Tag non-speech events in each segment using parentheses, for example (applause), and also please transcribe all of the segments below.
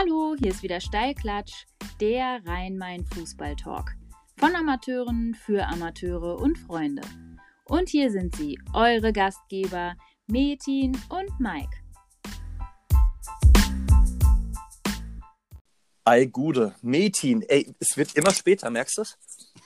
Hallo, hier ist wieder Steilklatsch, der Rhein-Main-Fußball-Talk. Von Amateuren für Amateure und Freunde. Und hier sind sie, eure Gastgeber Metin und Mike. Ei, Gude. Metin, ey, es wird immer später, merkst du es?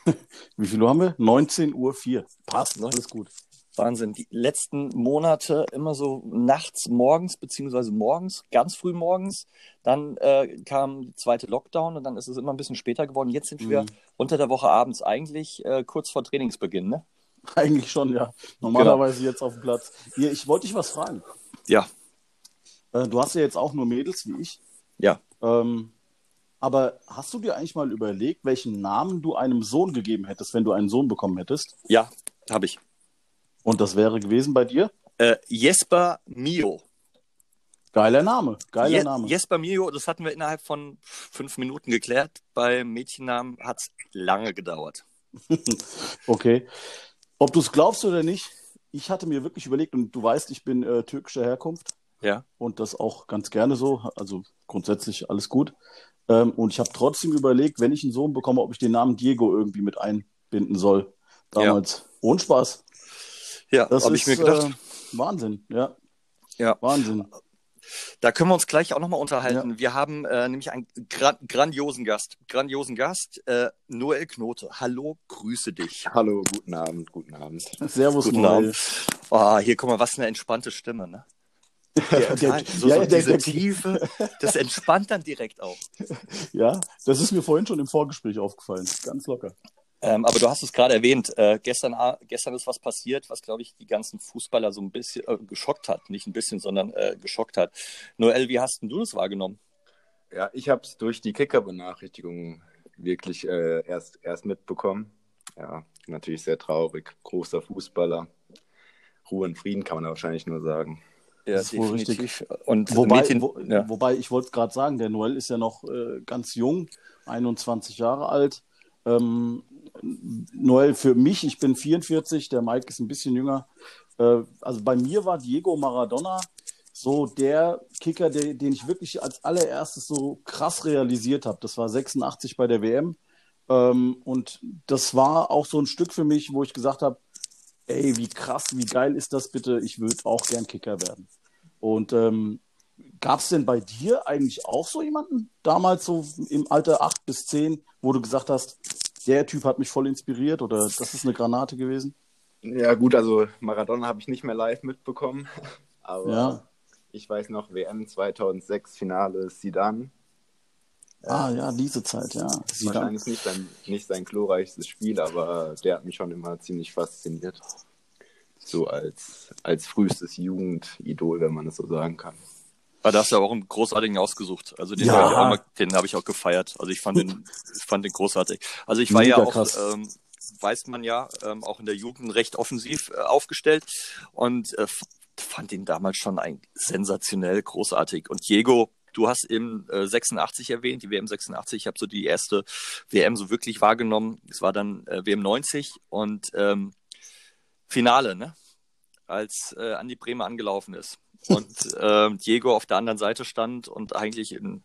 (laughs) Wie viel Uhr haben wir? 19.04 Uhr. Passt, alles gut. Wahnsinn. Die letzten Monate immer so nachts, morgens, beziehungsweise morgens, ganz früh morgens. Dann äh, kam die zweite Lockdown und dann ist es immer ein bisschen später geworden. Jetzt sind wir Mhm. unter der Woche abends, eigentlich äh, kurz vor Trainingsbeginn, ne? (laughs) Eigentlich schon, ja. Normalerweise jetzt auf dem Platz. Hier, ich wollte dich was fragen. Ja, Äh, du hast ja jetzt auch nur Mädels wie ich. ja. Ähm, aber hast du dir eigentlich mal überlegt, welchen Namen du einem Sohn gegeben hättest, wenn du einen Sohn bekommen hättest? Ja, habe ich. Und das wäre gewesen bei dir? Äh, Jesper Mio. Geiler Name. Geiler Je Name. Jesper Mio, das hatten wir innerhalb von fünf Minuten geklärt. Bei Mädchennamen hat es lange gedauert. (laughs) Okay. Ob du es glaubst oder nicht, ich hatte mir wirklich überlegt, und du weißt, ich bin äh, türkischer Herkunft. Ja. und das auch ganz gerne so. Also grundsätzlich alles gut. Ähm, und ich habe trotzdem überlegt, wenn ich einen Sohn bekomme, ob ich den Namen Diego irgendwie mit einbinden soll. Damals. Ohne Spaß. Ja, Das habe ist ich mir gedacht. Äh, Wahnsinn, ja. Ja. Wahnsinn. Da können wir uns gleich auch nochmal unterhalten. Wir haben äh, nämlich einen gra grandiosen Gast. Grandiosen Gast, äh, Noel Knote. Hallo, grüße dich. Hallo, guten Abend, guten Abend. Servus, Guten Noel. Abend. Oh, hier, guck mal, was eine entspannte Stimme, ne? Der, Total. so, ja, so der, diese der, Tiefe, das entspannt dann direkt auch. (laughs) ja, das ist mir vorhin schon im Vorgespräch aufgefallen. Ganz locker. Ähm, aber du hast es gerade erwähnt, äh, gestern, gestern ist was passiert, was, glaube ich, die ganzen Fußballer so ein bisschen äh, geschockt hat. Nicht ein bisschen, sondern äh, geschockt hat. Noel, wie hast denn du das wahrgenommen? Ja, ich habe es durch die Kicker-Benachrichtigung wirklich äh, erst, erst mitbekommen. Ja, natürlich sehr traurig. Großer Fußballer. Ruhe und Frieden kann man wahrscheinlich nur sagen. Ja, Das ist wohl Und Wobei, Mädchen, wo, ja. wobei ich wollte gerade sagen, der Noel ist ja noch äh, ganz jung, 21 Jahre alt. Ähm, Noel, für mich, ich bin 44, der Mike ist ein bisschen jünger. Äh, also bei mir war Diego Maradona so der Kicker, der, den ich wirklich als allererstes so krass realisiert habe. Das war 86 bei der WM. Ähm, und das war auch so ein Stück für mich, wo ich gesagt habe, ey, wie krass, wie geil ist das bitte? Ich würde auch gern Kicker werden. Und ähm, gab es denn bei dir eigentlich auch so jemanden, damals so im Alter 8 bis 10, wo du gesagt hast, der Typ hat mich voll inspiriert oder das ist eine Granate gewesen? Ja, gut, also Maradona habe ich nicht mehr live mitbekommen. (laughs) Aber Ja. ich weiß noch, WM 2006 Finale Zidane. Ah ja, diese Zeit, ja. Zidane. Wahrscheinlich nicht sein, nicht sein glorreichstes Spiel, aber der hat mich schon immer ziemlich fasziniert. So als, als frühestes Jugendidol, wenn man es so sagen kann. Aber da hast du auch einen großartigen ausgesucht. Also den Ja. habe ich, auch den habe ich auch gefeiert. Also ich fand den, fand den großartig. Also ich war Mega ja auch, krass. ähm, weiß man ja, ähm, auch in der Jugend recht offensiv äh, aufgestellt und äh, fand ihn damals schon ein sensationell großartig. Und Diego, du hast eben äh, 86 erwähnt, die WM 86. Ich habe so die erste WM so wirklich wahrgenommen. Es war dann äh, WM 90 und ähm, Finale, ne? Als äh, Andi Bremer angelaufen ist und ähm, Diego auf der anderen Seite stand und eigentlich ein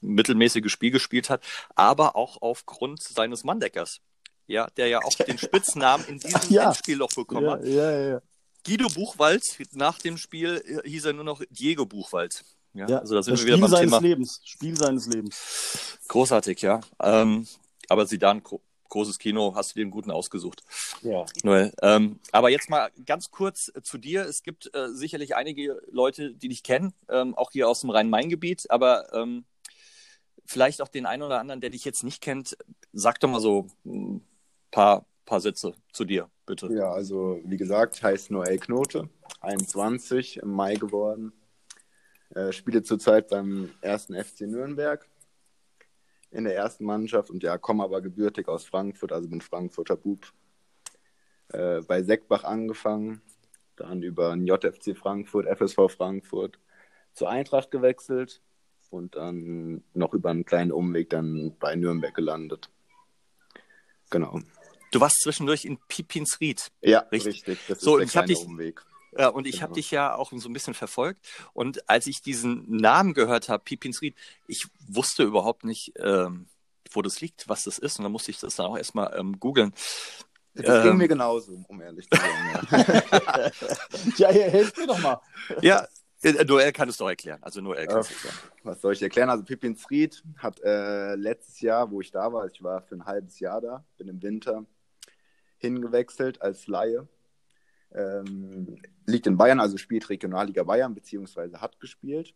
mittelmäßiges Spiel gespielt hat, aber auch aufgrund seines Manndeckers. Ja, der ja auch den Spitznamen in diesem (laughs) Ja. Endspiel noch bekommen Ja, hat. ja, ja, ja. Guido Buchwald, nach dem Spiel äh, hieß er nur noch Diego Buchwald. Ja, also da sind das wir wieder Spiel beim seines Thema. Lebens. Spiel seines Lebens. Großartig, ja. Ähm, aber Sidan, großes Kino, hast du dir einen guten ausgesucht. Ja. Noel. Ähm, aber jetzt mal ganz kurz äh, zu dir. Es gibt äh, sicherlich einige Leute, die dich kennen, ähm, auch hier aus dem Rhein-Main-Gebiet, aber ähm, vielleicht auch den einen oder anderen, der dich jetzt nicht kennt. Sag doch mal so ein paar, paar Sätze zu dir, bitte. Ja, also wie gesagt, heißt Noel Knote, 21 im Mai geworden. Äh, spiele zurzeit beim ersten FC Nürnberg in der ersten Mannschaft und ja, komme aber gebürtig aus Frankfurt, also bin Frankfurter Bub. Äh, bei Seckbach angefangen, dann über den JFC Frankfurt, FSV Frankfurt zur Eintracht gewechselt und dann noch über einen kleinen Umweg dann bei Nürnberg gelandet. Genau. Du warst zwischendurch in Pipinsried. Ja, Richtig. richtig. Das So, ist ich der hab kleine dich- Umweg. Ja, und ich genau. habe dich ja auch so ein bisschen verfolgt. Und als ich diesen Namen gehört habe, Pipinsried, ich wusste überhaupt nicht, ähm, wo das liegt, was das ist. Und dann musste ich das dann auch erstmal ähm, googeln. Das ging ähm, mir genauso, um ehrlich zu sein. Ja, (laughs) ja helft mir doch mal. Ja, äh, Noel kann es doch erklären. Also Noel kann es erklären. Was soll ich erklären? Also Pipinsried hat äh, letztes Jahr, wo ich da war, ich war für ein halbes Jahr da, bin im Winter hingewechselt als Laie. Ähm, liegt in Bayern, also spielt Regionalliga Bayern, beziehungsweise hat gespielt.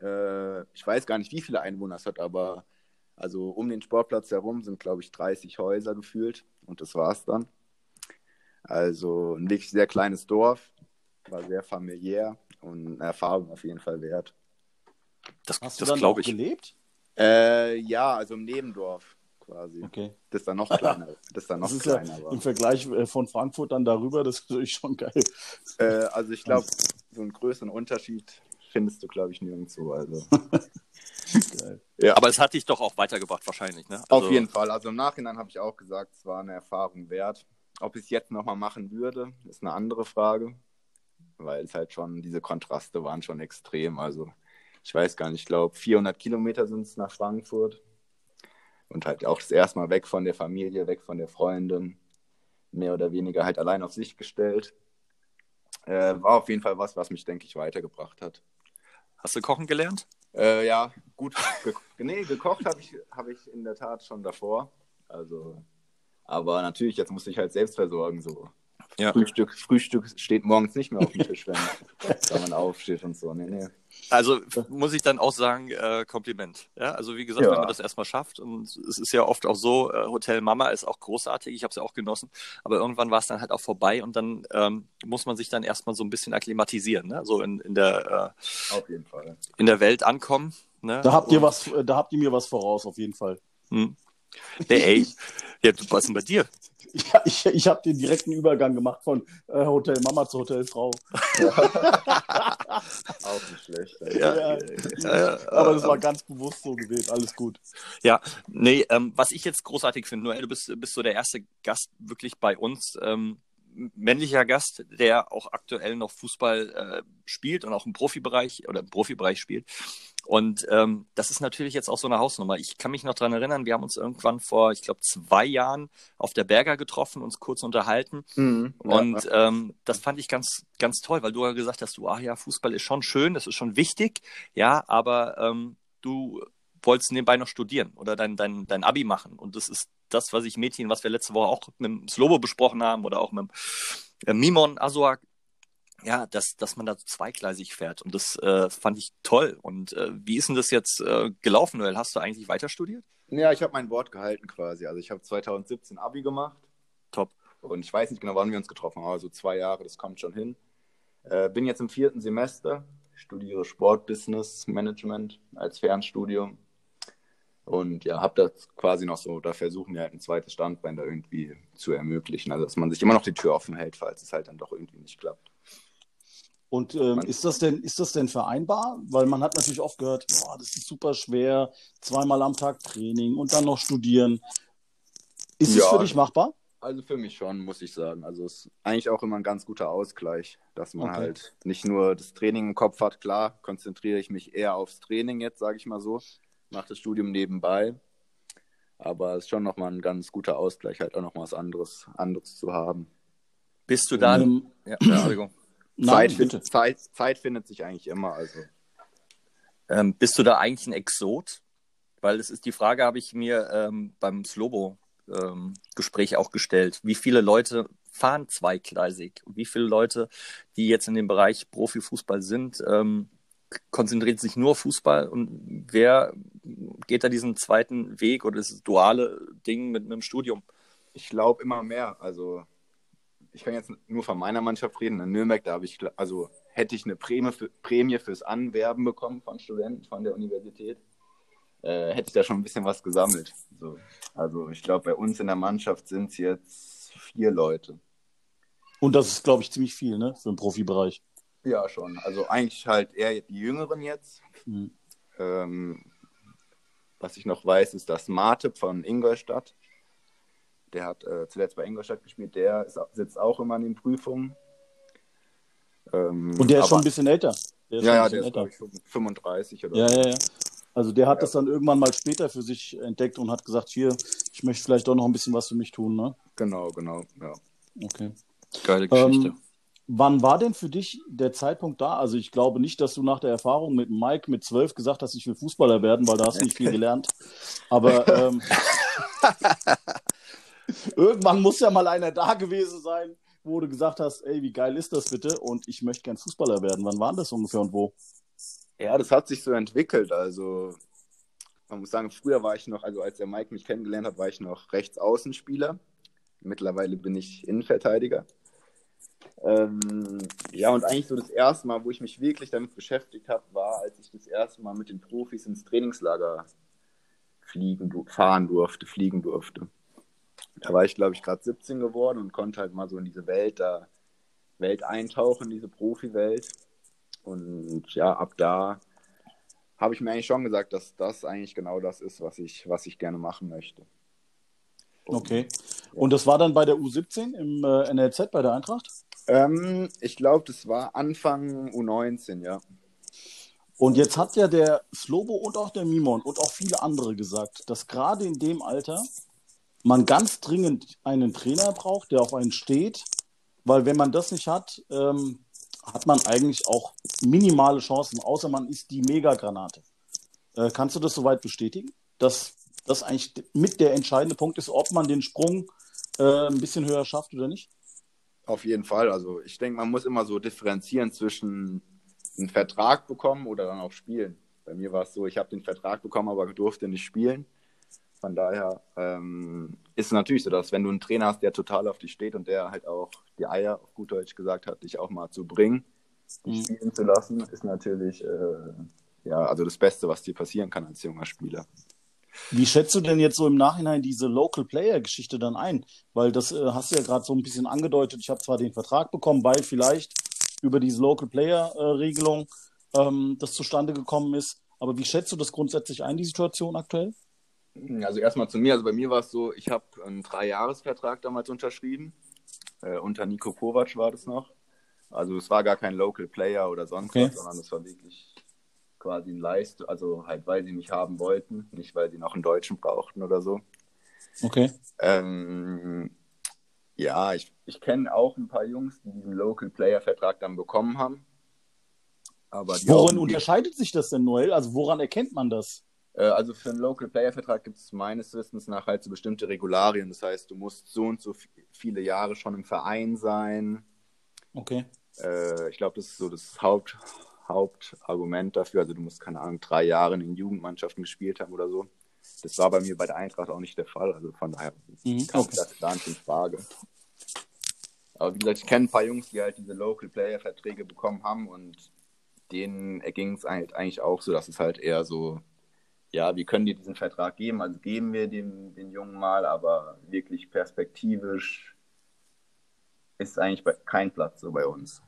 Äh, ich weiß gar nicht, wie viele Einwohner es hat, aber also um den Sportplatz herum sind, glaube ich, 30 Häuser gefühlt und das war's dann. Also ein wirklich sehr kleines Dorf, war sehr familiär und eine Erfahrung auf jeden Fall wert. Das, Hast das glaube ich. gelebt? Äh, ja, also im Nebendorf quasi. Okay. Das ist dann noch (laughs) kleiner. Das ist dann noch das kleiner. Ja Im Vergleich äh, von Frankfurt dann darüber, das ist natürlich schon geil. Äh, also ich glaube, so einen größeren Unterschied findest du, glaube ich, nirgendwo. Also. (laughs) ja. Aber es hat dich doch auch weitergebracht, wahrscheinlich, ne? Also... Auf jeden Fall. Also im Nachhinein habe ich auch gesagt, es war eine Erfahrung wert. Ob ich es jetzt nochmal machen würde, ist eine andere Frage. Weil es halt schon, diese Kontraste waren schon extrem. Also ich weiß gar nicht, ich glaube 400 Kilometer sind es nach Frankfurt. Und halt auch das erste Mal weg von der Familie, weg von der Freundin. Mehr oder weniger halt allein auf sich gestellt. Äh, war auf jeden Fall was, was mich, denke ich, weitergebracht hat. Hast du kochen gelernt? Äh, ja, gut. Ge nee, gekocht habe ich, hab ich in der Tat schon davor. Also, aber natürlich, jetzt muss ich halt selbst versorgen. So. Ja. Frühstück, Frühstück steht morgens nicht mehr auf dem Tisch, wenn, (laughs) wenn man aufsteht und so. Nee, nee. Also muss ich dann auch sagen, äh, Kompliment. Ja, also wie gesagt, ja. wenn man das erstmal schafft und es ist ja oft auch so, äh, Hotel Mama ist auch großartig, ich habe es ja auch genossen, aber irgendwann war es dann halt auch vorbei und dann ähm, muss man sich dann erstmal so ein bisschen akklimatisieren, ne? so in, in der äh, auf jeden Fall. in der Welt ankommen. Ne? Da habt ihr und, was, da habt ihr mir was voraus, auf jeden Fall. Hm. Nee, ey, ja, was ist denn bei dir? Ja, (laughs) ich, ich habe den direkten Übergang gemacht von äh, Hotel Mama zu Hotel Frau. (laughs) Auch nicht schlecht. Ja, ja, ja, aber das war ganz bewusst so gewesen. Alles gut. Ja, nee, ähm, was ich jetzt großartig finde, Noel, du bist, bist so der erste Gast wirklich bei uns. Ähm, männlicher Gast, der auch aktuell noch Fußball äh, spielt und auch im Profibereich oder im Profibereich spielt. Und ähm, das ist natürlich jetzt auch so eine Hausnummer. Ich kann mich noch dran erinnern, wir haben uns irgendwann vor, ich glaube, zwei Jahren auf der Berger getroffen, uns kurz unterhalten. Mhm, und ja. ähm, das fand ich ganz, ganz toll, weil du ja gesagt hast, du, ach ja, Fußball ist schon schön, das ist schon wichtig, ja, aber ähm, du wolltest nebenbei noch studieren oder dein, dein, dein Abi machen. Und das ist das, was ich Mädchen, was wir letzte Woche auch mit dem Slobo besprochen haben oder auch mit dem äh, Mimon Azoak ja, dass, dass man da zweigleisig fährt. Und das äh, fand ich toll. Und äh, wie ist denn das jetzt äh, gelaufen, Noel? Hast du eigentlich weiter studiert? Ja, ich habe mein Wort gehalten quasi. Also ich habe 2017 Abi gemacht. Top. Und ich weiß nicht genau, wann wir uns getroffen haben, also zwei Jahre, das kommt schon hin. Äh, bin jetzt im vierten Semester, studiere Sportbusiness Management als Fernstudium. Und ja, habe das quasi noch so, da versuchen wir halt ein zweites Standbein da irgendwie zu ermöglichen. Also dass man sich immer noch die Tür offen hält, falls es halt dann doch irgendwie nicht klappt. Und ähm, ist, das denn, ist das denn vereinbar? Weil man hat natürlich oft gehört, boah, das ist super schwer, zweimal am Tag Training und dann noch studieren. Ist ja, es für dich machbar? Also für mich schon, muss ich sagen. Also es ist eigentlich auch immer ein ganz guter Ausgleich, dass man okay. halt nicht nur das Training im Kopf hat. Klar, konzentriere ich mich eher aufs Training jetzt, sage ich mal so. Mache das Studium nebenbei. Aber es ist schon nochmal ein ganz guter Ausgleich, halt auch noch was anderes, anderes zu haben. Bist du dann? Ähm, ja, Entschuldigung. Nein, Zeit, bitte. Zeit, Zeit findet sich eigentlich immer. Also. Ähm, bist du da eigentlich ein Exot? Weil das ist die Frage, habe ich mir ähm, beim Slobo-Gespräch ähm, auch gestellt. Wie viele Leute fahren zweigleisig? Und wie viele Leute, die jetzt in dem Bereich Profifußball sind, ähm, konzentriert sich nur auf Fußball und wer geht da diesen zweiten Weg oder das duale Ding mit einem Studium? Ich glaube immer mehr. Also ich kann jetzt nur von meiner Mannschaft reden. In Nürnberg, da habe ich, also hätte ich eine Prämie, für, Prämie fürs Anwerben bekommen von Studenten von der Universität, äh, hätte ich da schon ein bisschen was gesammelt. So. Also ich glaube, bei uns in der Mannschaft sind es jetzt vier Leute. Und das ist, glaube ich, ziemlich viel, ne, für den Profibereich. Ja, schon. Also eigentlich halt eher die Jüngeren jetzt. Mhm. Ähm, was ich noch weiß, ist, dass Mate von Ingolstadt der hat äh, zuletzt bei Ingolstadt gespielt, der ist, sitzt auch immer an den Prüfungen. Ähm, Und der ist aber- schon ein bisschen älter. Der ist Ja, ja, der bisschen ist, glaube ich, 35 oder Ja, so. ja, ja. Also der hat das dann irgendwann mal später für sich entdeckt und hat gesagt, hier, ich möchte vielleicht doch noch ein bisschen was für mich tun, ne? Genau, genau. Ja. Okay. Geile Geschichte. Ähm, wann war denn für dich der Zeitpunkt da? Also ich glaube nicht, dass du nach der Erfahrung mit Mike mit zwölf gesagt hast, ich will Fußballer werden, weil da hast du nicht viel gelernt. Aber ähm, (laughs) irgendwann muss ja mal einer da gewesen sein, wo du gesagt hast, ey, wie geil ist das bitte? Und ich möchte gern Fußballer werden. Wann war das ungefähr und wo? Ja, das hat sich so entwickelt. Also, man muss sagen, früher war ich noch, also als der Mike mich kennengelernt hat, war ich noch Rechtsaußenspieler. Mittlerweile bin ich Innenverteidiger. Ähm, ja, und eigentlich so das erste Mal, wo ich mich wirklich damit beschäftigt habe, war, als ich das erste Mal mit den Profis ins Trainingslager fliegen, fahren durfte, fliegen durfte. Da war ich, glaube ich, gerade 17 geworden und konnte halt mal so in diese Welt da, Welt eintauchen, diese Profi-Welt. Und ja, ab da habe ich mir eigentlich schon gesagt, dass das eigentlich genau das ist, was ich, was ich gerne machen möchte. Und, Okay. Und das war dann bei der U17 im äh, NLZ bei der Eintracht? Ähm, ich glaube, das war Anfang U19, ja. Und jetzt hat ja der Slobo und auch der Mimon und auch viele andere gesagt, dass gerade in dem Alter man ganz dringend einen Trainer braucht, der auf einen steht, weil wenn man das nicht hat, ähm, hat man eigentlich auch minimale Chancen, außer man ist die Megagranate. Äh, kannst du das soweit bestätigen, dass das eigentlich mit der entscheidende Punkt ist, ob man den Sprung äh, ein bisschen höher schafft oder nicht? Auf jeden Fall. Also ich denke, man muss immer so differenzieren zwischen einen Vertrag bekommen oder dann auch spielen. Bei mir war es so, ich habe den Vertrag bekommen, aber durfte nicht spielen. Von daher ähm, ist es natürlich so, dass wenn du einen Trainer hast, der total auf dich steht und der halt auch die Eier, auf gut Deutsch gesagt hat, dich auch mal zu bringen, dich Mhm. spielen zu lassen, ist natürlich äh, ja also das Beste, was dir passieren kann als junger Spieler. Wie schätzt du denn jetzt so im Nachhinein diese Local Player Geschichte dann ein? Weil das äh, hast du ja gerade so ein bisschen angedeutet. Ich habe zwar den Vertrag bekommen, weil vielleicht über diese Local Player äh, Regelung ähm, das zustande gekommen ist. Aber wie schätzt du das grundsätzlich ein, die Situation aktuell? Also erstmal zu mir. Also bei mir war es so, ich habe einen Dreijahresvertrag damals unterschrieben. Äh, unter Nico Kovac war das noch. Also es war gar kein Local Player oder sonst Okay. was, sondern es war wirklich quasi ein Leist, also halt weil sie mich haben wollten, nicht weil sie noch einen Deutschen brauchten oder so. Okay. Ähm, ja, ich, ich kenne auch ein paar Jungs, die diesen Local Player Vertrag dann bekommen haben. Aber auch- unterscheidet sich das denn, Noel? Also woran erkennt man das? Äh, Also für einen Local Player Vertrag gibt es meines Wissens nach halt so bestimmte Regularien. Das heißt, du musst so und so vi- viele Jahre schon im Verein sein. Okay. Äh, Ich glaube, das ist so das Haupt, Hauptargument dafür. Also du musst, keine Ahnung, drei Jahre in den Jugendmannschaften gespielt haben oder so. Das war bei mir bei der Eintracht auch nicht der Fall. Also von daher Mhm, kam okay. das gar nicht in Frage. Aber wie gesagt, ich kenne ein paar Jungs, die halt diese Local Player Verträge bekommen haben und denen erging es halt eigentlich auch so, dass es halt eher so, ja, wir können dir diesen Vertrag geben, also geben wir dem, den Jungen mal, aber wirklich perspektivisch ist eigentlich kein Platz so bei uns.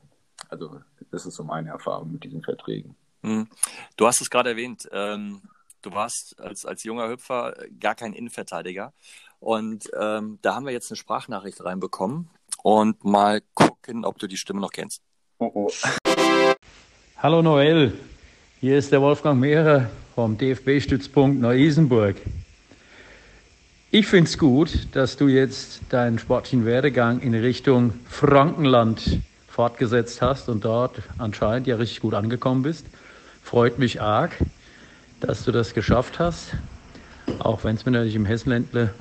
Also das ist so meine Erfahrung mit diesen Verträgen. Hm. Du hast es gerade erwähnt, ähm, du warst als, als junger Hüpfer gar kein Innenverteidiger. Und ähm, da haben wir jetzt eine Sprachnachricht reinbekommen und mal gucken, ob du die Stimme noch kennst. Oh, oh. (laughs) Hallo Noel, hier ist der Wolfgang Mehrer vom DFB-Stützpunkt Neu-Isenburg. Ich finde es gut, dass du jetzt deinen sportlichen Werdegang in Richtung Frankenland fortgesetzt hast und dort anscheinend ja richtig gut angekommen bist. Freut mich arg, dass du das geschafft hast, auch wenn es mir natürlich im Hessenländle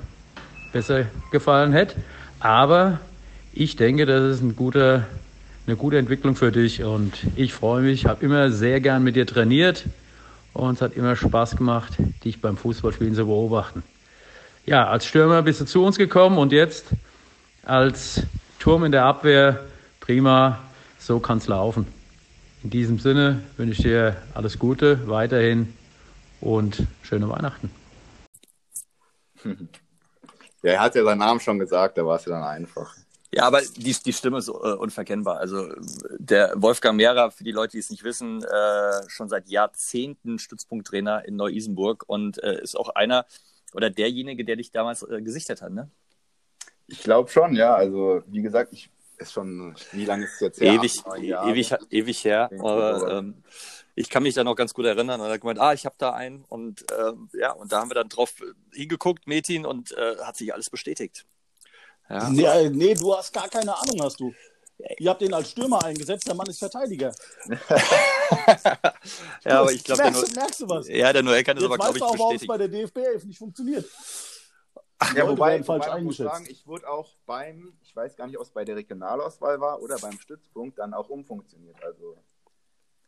besser gefallen hätte. Aber ich denke, das ist ein guter eine gute Entwicklung für dich und ich freue mich, habe immer sehr gern mit dir trainiert und es hat immer Spaß gemacht, dich beim Fußballspielen zu beobachten. Ja, als Stürmer bist du zu uns gekommen und jetzt als Turm in der Abwehr, prima, so kann es laufen. In diesem Sinne wünsche ich dir alles Gute weiterhin und schöne Weihnachten. (laughs) Ja, er hat ja seinen Namen schon gesagt, da war es ja dann einfach. Ja, aber die, die Stimme ist äh, unverkennbar. Also der Wolfgang Mehrer, für die Leute, die es nicht wissen, äh, schon seit Jahrzehnten Stützpunkttrainer in Neu-Isenburg und äh, ist auch einer oder derjenige, der dich damals äh, gesichtet hat, ne? Ich glaube schon, ja. Also, wie gesagt, ich ist schon, wie lange ist es jetzt her? Ewig, ewig, ewig her. Aber, ähm, ich kann mich da noch ganz gut erinnern. Und er hat gemeint, ah, ich habe da einen. Und ähm, ja, und da haben wir dann drauf hingeguckt, Metin, und äh, hat sich alles bestätigt. Ja. Nee, äh, nee, du hast gar keine Ahnung, hast du. Ihr habt ihn als Stürmer eingesetzt, der Mann ist Verteidiger. (laughs) ja, aber ich glaube, merkst, nur, merkst du was? Ja, der Noel kann das aber, glaube ich, auch, bestätigen. Warum es bei der DFB 11 nicht funktioniert. Ach, ja, wobei, falsch wobei eingeschätzt. Sagen, ich wurde auch beim, ich weiß gar nicht, ob es bei der Regionalauswahl war oder beim Stützpunkt, dann auch umfunktioniert. Also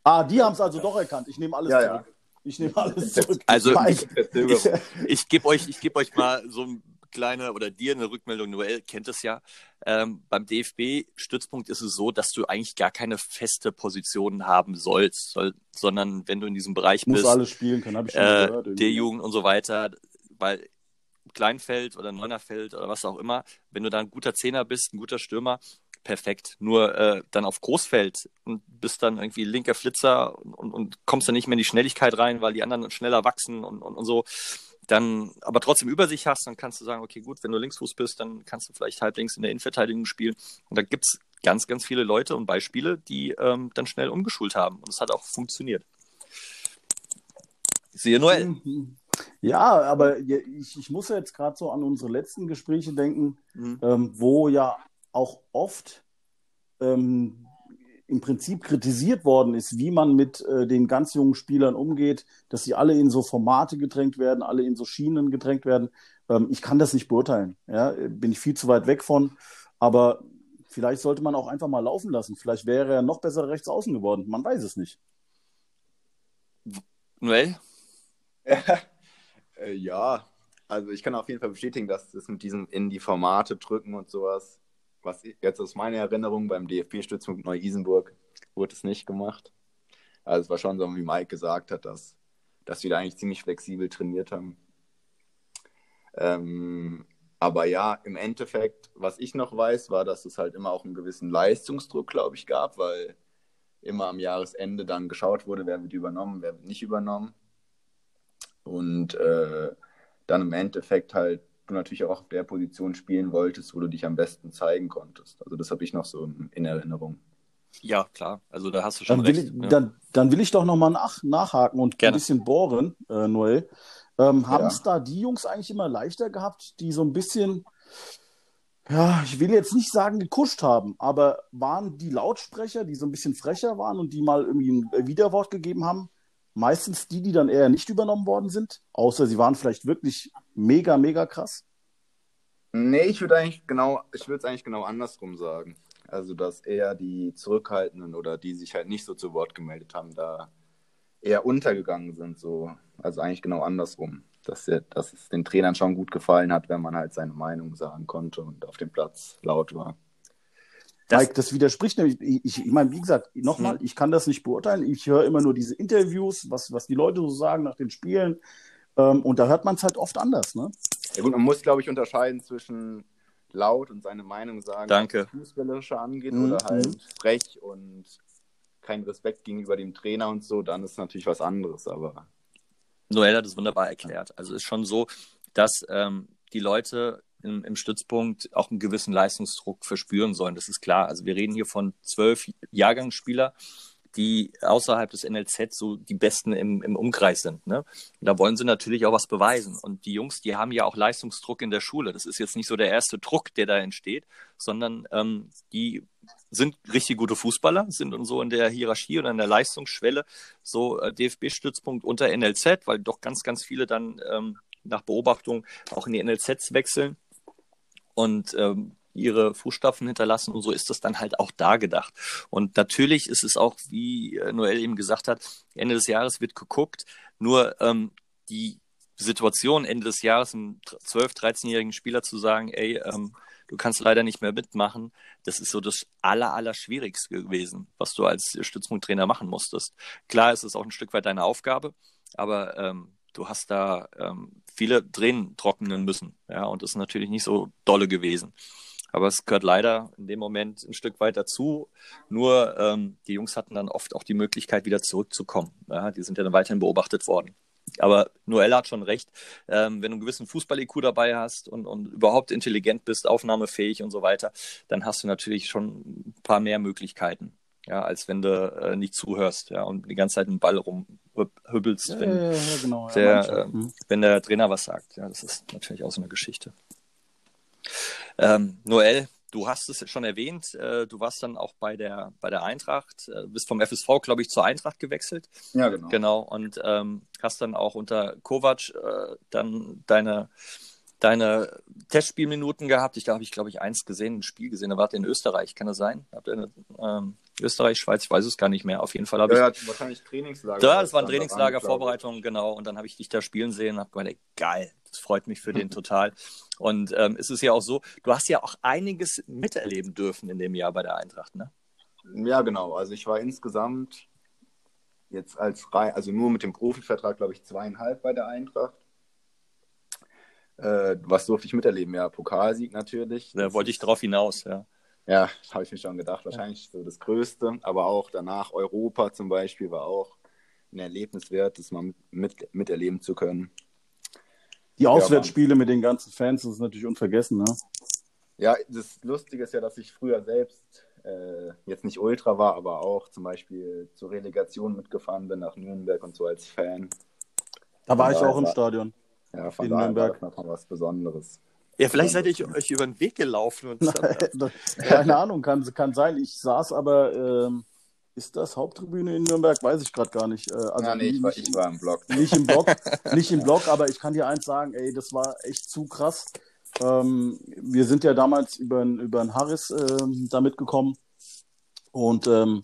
Ah, die haben es also doch erkannt. Ich nehme alles ja, zurück. Ja. Ich nehme alles zurück. Also ich, ich, ich gebe euch, geb euch mal so ein kleine oder dir eine Rückmeldung. Noel kennt es ja. Ähm, beim DFB-Stützpunkt ist es so, dass du eigentlich gar keine feste Position haben sollst, soll, sondern wenn du in diesem Bereich Muss bist, alles spielen können, habe ich schon äh, gehört. Der Jugend und so weiter, weil Kleinfeld oder Neunerfeld oder was auch immer, wenn du da ein guter Zehner bist, ein guter Stürmer, perfekt. Nur äh, dann auf Großfeld und bist dann irgendwie linker Flitzer und, und, und, kommst dann nicht mehr in die Schnelligkeit rein, weil die anderen schneller wachsen und, und, und so. Dann aber trotzdem Übersicht hast, dann kannst du sagen, okay, gut, wenn du Linksfuß bist, dann kannst du vielleicht halblinks in der Innenverteidigung spielen. Und da gibt es ganz, ganz viele Leute und Beispiele, die ähm, dann schnell umgeschult haben. Und es hat auch funktioniert. Ich sehe Noel. Mhm. Ja, aber ich, ich muss ja jetzt gerade so an unsere letzten Gespräche denken, mhm. ähm, wo ja auch oft ähm, im Prinzip kritisiert worden ist, wie man mit äh, den ganz jungen Spielern umgeht, dass sie alle in so Formate gedrängt werden, alle in so Schienen gedrängt werden. Ähm, ich kann das nicht beurteilen. Ja? Bin ich viel zu weit weg von. Aber vielleicht sollte man auch einfach mal laufen lassen. Vielleicht wäre er noch besser rechts außen geworden. Man weiß es nicht. Noel? (laughs) äh, ja, also ich kann auf jeden Fall bestätigen, dass das mit diesem in die Formate drücken und sowas was jetzt aus meiner Erinnerung beim DFB-Stützpunkt Neu-Isenburg wurde es nicht gemacht. Also es war schon so, wie Mike gesagt hat, dass, dass wir da eigentlich ziemlich flexibel trainiert haben. Ähm, aber ja, im Endeffekt, was ich noch weiß, war, dass es halt immer auch einen gewissen Leistungsdruck, glaube ich, gab, weil immer am Jahresende dann geschaut wurde, wer wird übernommen, wer wird nicht übernommen. Und äh, dann im Endeffekt halt du natürlich auch auf der Position spielen wolltest, wo du dich am besten zeigen konntest. Also das habe ich noch so in Erinnerung. Ja, klar. Also da hast du schon dann recht. Ich, ja. dann, dann, will ich doch nochmal nach, nachhaken und Gerne. ein bisschen bohren, äh, Noel. Ähm, haben es ja. da die Jungs eigentlich immer leichter gehabt, die so ein bisschen, ja, ich will jetzt nicht sagen gekuscht haben, aber waren die Lautsprecher, die so ein bisschen frecher waren und die mal irgendwie ein Widerwort gegeben haben, meistens die, die dann eher nicht übernommen worden sind, außer sie waren vielleicht wirklich mega, mega krass? Nee, ich würde eigentlich genau, ich würde es eigentlich genau andersrum sagen. Also, dass eher die Zurückhaltenden oder die sich halt nicht so zu Wort gemeldet haben, da eher untergegangen sind, so. Also eigentlich genau andersrum. Dass, er, dass es den Trainern schon gut gefallen hat, wenn man halt seine Meinung sagen konnte und auf dem Platz laut war. Das, Mike, das widerspricht nämlich. Ich, ich, meine, wie gesagt, nochmal, hm. ich kann das nicht beurteilen. Ich höre immer nur diese Interviews, was, was die Leute so sagen nach den Spielen. Ähm, und da hört man es halt oft anders, ne? Ja gut, man muss, glaube ich, unterscheiden zwischen laut und seine Meinung sagen, Danke. was Fußballerische angeht, mhm. oder halt frech und kein Respekt gegenüber dem Trainer und so, dann ist natürlich was anderes, aber. Noel hat es wunderbar erklärt. Also ist schon so, dass ähm, die Leute im, im Stützpunkt auch einen gewissen Leistungsdruck verspüren sollen. Das ist klar. Also wir reden hier von zwölf Jahrgangsspieler, die außerhalb des NLZ so die Besten im, im Umkreis sind. Ne? da wollen sie natürlich auch was beweisen. Und die Jungs, die haben ja auch Leistungsdruck in der Schule. Das ist jetzt nicht so der erste Druck, der da entsteht, sondern ähm, die sind richtig gute Fußballer, sind und so in der Hierarchie oder in der Leistungsschwelle so äh, DFB-Stützpunkt unter NLZ, weil doch ganz, ganz viele dann ähm, nach Beobachtung auch in die NLZs wechseln und ähm, ihre Fußstapfen hinterlassen und so ist das dann halt auch da gedacht. Und natürlich ist es auch, wie äh, Noel eben gesagt hat, Ende des Jahres wird geguckt, nur ähm, die Situation Ende des Jahres einem 12-, 13-jährigen Spieler zu sagen, ey, ähm, du kannst leider nicht mehr mitmachen, das ist so das aller, aller Schwierigste gewesen, was du als Stützpunkttrainer machen musstest. Klar ist es auch ein Stück weit deine Aufgabe, aber ähm, du hast da ähm, viele Tränen trocknen müssen. Ja, und ist natürlich nicht so dolle gewesen. Aber es gehört leider in dem Moment ein Stück weit dazu. Nur ähm, die Jungs hatten dann oft auch die Möglichkeit, wieder zurückzukommen. Ja, die sind ja dann weiterhin beobachtet worden. Aber Noel hat schon recht. Ähm, wenn du einen gewissen Fußball-IQ dabei hast und, und überhaupt intelligent bist, aufnahmefähig und so weiter, dann hast du natürlich schon ein paar mehr Möglichkeiten. Ja, als wenn du äh, nicht zuhörst, ja, und die ganze Zeit einen Ball rumhübbelst, Ja, wenn, ja, ja, genau. Der, Mhm. wenn der Trainer was sagt. Ja, das ist natürlich auch so eine Geschichte. Ähm, Noel, du hast es schon erwähnt, äh, du warst dann auch bei der, bei der Eintracht, äh, bist vom FSV, glaube ich, zur Eintracht gewechselt. Ja, genau. Genau, und ähm, hast dann auch unter Kovac äh, dann deine, deine Testspielminuten gehabt. Ich glaube, ich glaube ich eins gesehen, ein Spiel gesehen, da wart ihr in Österreich, kann das sein? Habt ihr eine, ähm, Österreich, Schweiz, ich weiß es gar nicht mehr. Auf jeden Fall habe Ja, ich ja, wahrscheinlich Trainingslager. da, das war ein Stand Trainingslager, daran, glaub ich. Vorbereitung, genau. Und dann habe ich dich da spielen sehen und habe gemeint, ey, geil, das freut mich für den total. Und ähm, es ist ja auch so, du hast ja auch einiges miterleben dürfen in dem Jahr bei der Eintracht, ne? Ja, genau. Also ich war insgesamt jetzt als also nur mit dem Profivertrag, glaube ich, zweieinhalb bei der Eintracht. Äh, was durfte ich miterleben? Ja, Pokalsieg natürlich. Da Das wollte ich drauf hinaus, ja. Ja, habe ich mir schon gedacht. Wahrscheinlich so das Größte. Aber auch danach Europa zum Beispiel war auch ein Erlebnis wert, das mal mit, miterleben zu können. Die Auswärtsspiele mit den ganzen Fans, das ist natürlich unvergessen, ne? Ja, das Lustige ist ja, dass ich früher selbst äh, jetzt nicht Ultra war, aber auch zum Beispiel zur Relegation mitgefahren bin nach Nürnberg und so als Fan. Da war Ja, ich auch im war- Stadion. Ja, von In daher Nürnberg. war das nochmal was Besonderes. Ja, vielleicht seid ihr euch über den Weg gelaufen und (laughs) Keine Ahnung, kann, kann sein. Ich saß aber, ähm, ist das Haupttribüne in Nürnberg? Weiß ich gerade gar nicht. Äh, also ja, nee, ich war, nicht- ich war im Blog. nicht im Block, (laughs) nicht im Block, aber ich kann dir eins sagen, ey, das war echt zu krass. Ähm, wir sind ja damals über über einen Harris ähm, da mitgekommen und ähm,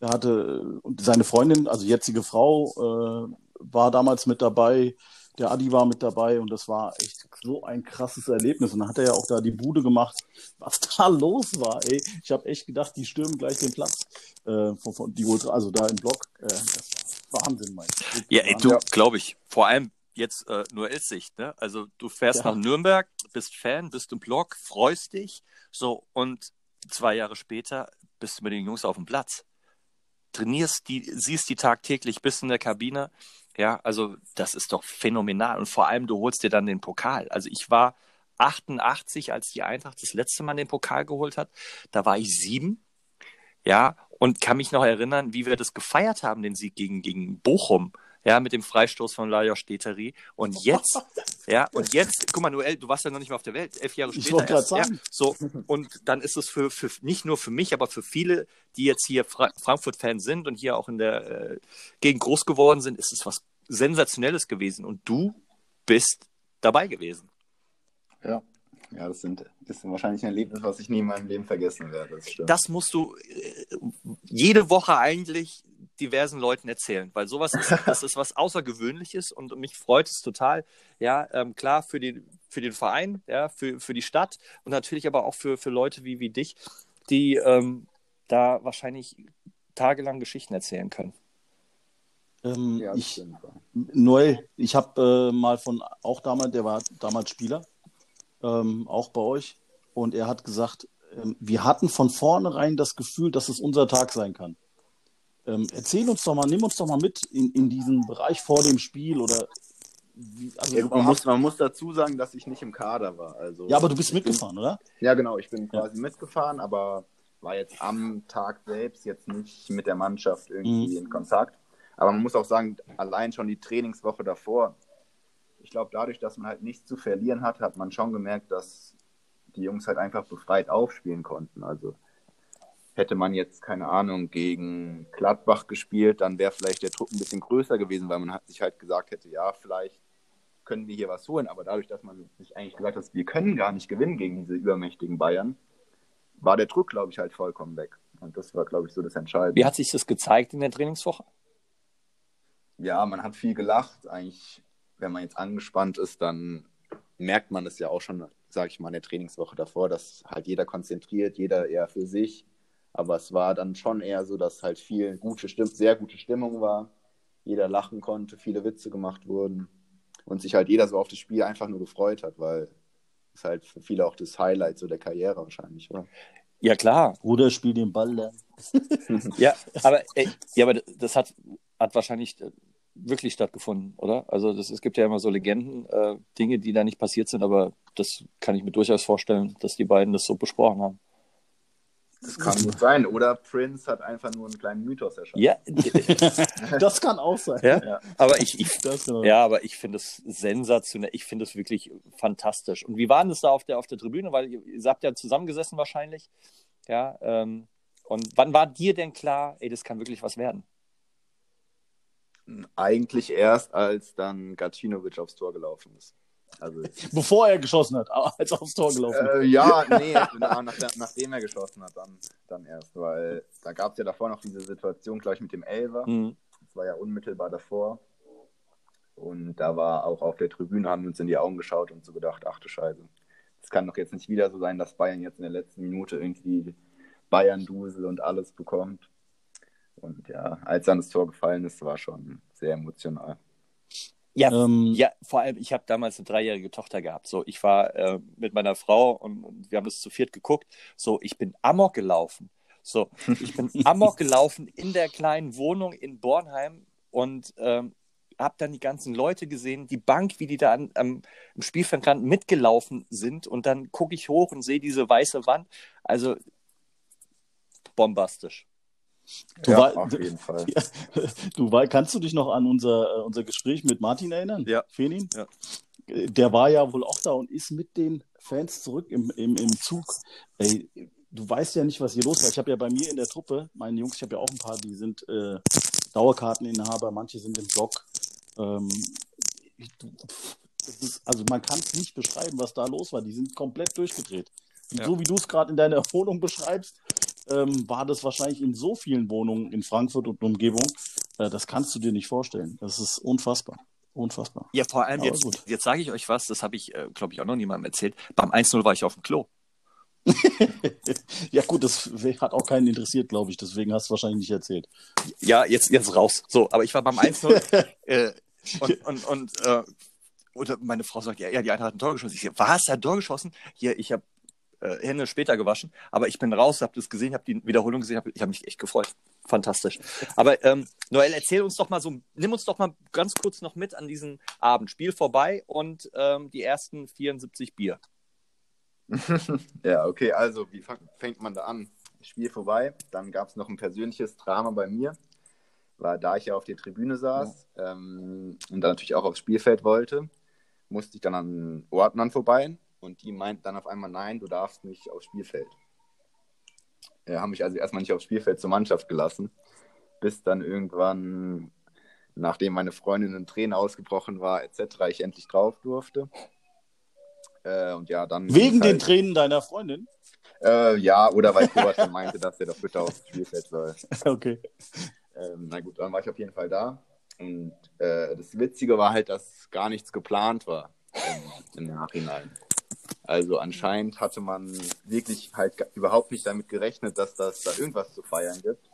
er hatte und seine Freundin, also jetzige Frau, äh, war damals mit dabei. Der Adi war mit dabei und das war echt so ein krasses Erlebnis. Und dann hat er ja auch da die Bude gemacht, was (laughs) da los war. Ey, ich habe echt gedacht, die stürmen gleich den Platz. Äh, von, von, die Ultra, also da im Block. Äh, das war Wahnsinn, mein. Ja, ey, du, glaube ich. Vor allem jetzt äh, nur Elssicht, ne? Also du fährst Ja. nach Nürnberg, bist Fan, bist im Blog, freust dich, so und zwei Jahre später bist du mit den Jungs auf dem Platz. Trainierst die, siehst die tagtäglich, bist in der Kabine. Ja, also das ist doch phänomenal. Und vor allem, du holst dir dann den Pokal. Also ich war 88, als die Eintracht das letzte Mal den Pokal geholt hat. Da war ich sieben. Ja, und kann mich noch erinnern, wie wir das gefeiert haben, den Sieg gegen, gegen Bochum. Ja, mit dem Freistoß von Lajos Deteri. Und (laughs) jetzt, ja, und jetzt, guck mal, Noel, du warst ja noch nicht mal auf der Welt, elf Jahre Ich später. wollte grad erst, ja, sagen. so, und dann ist es für, für nicht nur für mich, aber für viele, die jetzt hier Fra Frankfurt-Fans sind und hier auch in der äh, Gegend groß geworden sind, ist es was Sensationelles gewesen. Und du bist dabei gewesen. Ja. Ja, das, sind, das ist wahrscheinlich ein Erlebnis, was ich nie in meinem Leben vergessen werde. Das. Das musst du äh, jede Woche eigentlich diversen Leuten erzählen, weil sowas ist, (laughs) das ist was Außergewöhnliches und mich freut es total. Ja, ähm, klar, für den, für den Verein, ja, für, für die Stadt und natürlich aber auch für, für Leute wie, wie dich, die ähm, da wahrscheinlich tagelang Geschichten erzählen können. Ähm, ja, ich. Noel, ich habe äh, mal von, auch damals, der war damals Spieler, ähm, auch bei euch, und er hat gesagt, ähm, wir hatten von vornherein das Gefühl, dass es unser Tag sein kann. Ähm, erzähl uns doch mal, nimm uns doch mal mit in, in diesen Bereich vor dem Spiel oder wie, also, Ja, man, muss, man muss dazu sagen, dass ich nicht im Kader war. Also, ja, aber du bist ich bin- mitgefahren, oder? Ja, genau. Ich bin quasi mitgefahren, aber war jetzt am Tag selbst jetzt nicht mit der Mannschaft irgendwie in Kontakt. Aber man muss auch sagen, allein schon die Trainingswoche davor, ich glaube, dadurch, dass man halt nichts zu verlieren hat, hat man schon gemerkt, dass die Jungs halt einfach befreit aufspielen konnten. Also hätte man jetzt, keine Ahnung, gegen Gladbach gespielt, dann wäre vielleicht der Druck ein bisschen größer gewesen, weil man hat sich halt gesagt hätte, ja, vielleicht können wir hier was holen. Aber dadurch, dass man sich eigentlich gesagt hat, wir können gar nicht gewinnen gegen diese übermächtigen Bayern, war der Druck, glaube ich, halt vollkommen weg. Und das war, glaube ich, so das Entscheidende. Wie hat sich das gezeigt in der Trainingswoche? Ja, man hat viel gelacht. Eigentlich, wenn man jetzt angespannt ist, dann merkt man es ja auch schon, sage ich mal, in der Trainingswoche davor, dass halt jeder konzentriert, jeder eher für sich. Aber es war dann schon eher so, dass halt viel gute Stimm sehr gute Stimmung war. Jeder lachen konnte, viele Witze gemacht wurden und sich halt jeder so auf das Spiel einfach nur gefreut hat, weil es halt für viele auch das Highlight so der Karriere wahrscheinlich war. Ja, klar. Bruder, spiel den Ball dann. (laughs) Ja, aber, ey, ja, aber das hat, hat wahrscheinlich wirklich stattgefunden, oder? Also das, es gibt ja immer so Legenden, äh, Dinge, die da nicht passiert sind, aber das kann ich mir durchaus vorstellen, dass die beiden das so besprochen haben. Das kann gut sein. Oder Prince hat einfach nur einen kleinen Mythos erschaffen. Ja, (laughs) (laughs) Das kann auch sein. ja, Ja. aber ich, ich auch- ja, aber ich finde es sensationell. Ich finde es wirklich fantastisch. Und wie war denn das da auf der auf der Tribüne? Weil ihr, ihr habt ja zusammengesessen wahrscheinlich. Ja. Ähm, und wann war dir denn klar, ey, das kann wirklich was werden? Eigentlich erst, als dann Gacinovic aufs Tor gelaufen ist. Also, Bevor er geschossen hat, aber als er aufs Tor gelaufen ist. äh, ja, (laughs) nee, na, nach, nachdem er geschossen hat, dann, dann erst. Weil da gab es ja davor noch diese Situation, gleich mit dem Elfer. Mhm. Das war ja unmittelbar davor. Und da war auch auf der Tribüne, haben wir uns in die Augen geschaut und so gedacht, ach du Scheiße. Es kann doch jetzt nicht wieder so sein, dass Bayern jetzt in der letzten Minute irgendwie Bayern-Dusel und alles bekommt. Und ja, als dann das Tor gefallen ist, war schon sehr emotional. Ja, Ähm, ja, vor allem, ich habe damals eine dreijährige Tochter gehabt. So, ich war äh, mit meiner Frau und, und wir haben das zu viert geguckt. So, ich bin Amok gelaufen. So, ich bin (laughs) Amok gelaufen in der kleinen Wohnung in Bornheim und ähm, habe dann die ganzen Leute gesehen, die Bank, wie die da an, am, im Spielfeldrand mitgelaufen sind. Und dann gucke ich hoch und sehe diese weiße Wand. Also bombastisch. Du ja, war- auf jeden Fall. (laughs) Du wei- kannst du dich noch an unser, äh, unser Gespräch mit Martin erinnern? Ja. Fenin? Ja. Äh, Der war ja wohl auch da und ist mit den Fans zurück im, im, im Zug. Ey, du weißt ja nicht, was hier los war. Ich habe ja bei mir in der Truppe, meine Jungs, ich habe ja auch ein paar, die sind äh, Dauerkarteninhaber, manche sind im Blog. Ähm, ich, ist, also man kann es nicht beschreiben, was da los war. Die sind komplett durchgedreht. Ja. So wie du es gerade in deiner (laughs) Wohnung beschreibst, ähm, war das wahrscheinlich in so vielen Wohnungen in Frankfurt und Umgebung. Äh, das kannst du dir nicht vorstellen. Das ist unfassbar. Unfassbar. Ja, vor allem Aber jetzt, gut. jetzt sage ich euch was, das habe ich, äh, glaube ich, auch noch niemandem erzählt. Beim 1-0 war ich auf dem Klo. (laughs) Ja gut, das hat auch keinen interessiert, glaube ich. Deswegen hast du wahrscheinlich nicht erzählt. Ja, jetzt, jetzt raus. So, aber ich war beim 1-0 (laughs) äh, und, und, und, äh, und meine Frau sagt, ja, ja, die Eintracht hat ein Tor geschossen. Ich sage, was, hat ein Tor geschossen? Hier, ich habe äh, Hände später gewaschen, aber ich bin raus, habe das gesehen, habe die Wiederholung gesehen, hab, ich habe mich echt gefreut. Fantastisch. Aber ähm, Noel, erzähl uns doch mal so, nimm uns doch mal ganz kurz noch mit an diesen Abend. Spiel vorbei und ähm, die ersten 74 Bier. (laughs) Ja, okay, also wie fängt man da an? Spiel vorbei, dann gab es noch ein persönliches Drama bei mir, weil da ich ja auf der Tribüne saß ähm, und dann natürlich auch aufs Spielfeld wollte, musste ich dann an Ordnern vorbei und die meinten dann auf einmal, nein, du darfst nicht aufs Spielfeld. Ja, haben mich also erstmal nicht aufs Spielfeld zur Mannschaft gelassen, bis dann irgendwann, nachdem meine Freundin in Tränen ausgebrochen war, etc., ich endlich drauf durfte. Äh, und ja, dann Wegen den halt- Tränen deiner Freundin? äh, ja, oder weil Kovac dann meinte, dass er doch bitte aufs Spielfeld soll. (laughs) Okay. Ähm, na gut, dann war ich auf jeden Fall da. Und äh, das Witzige war halt, dass gar nichts geplant war im, im Nachhinein. Also anscheinend hatte man wirklich halt überhaupt nicht damit gerechnet, dass das da irgendwas zu feiern gibt.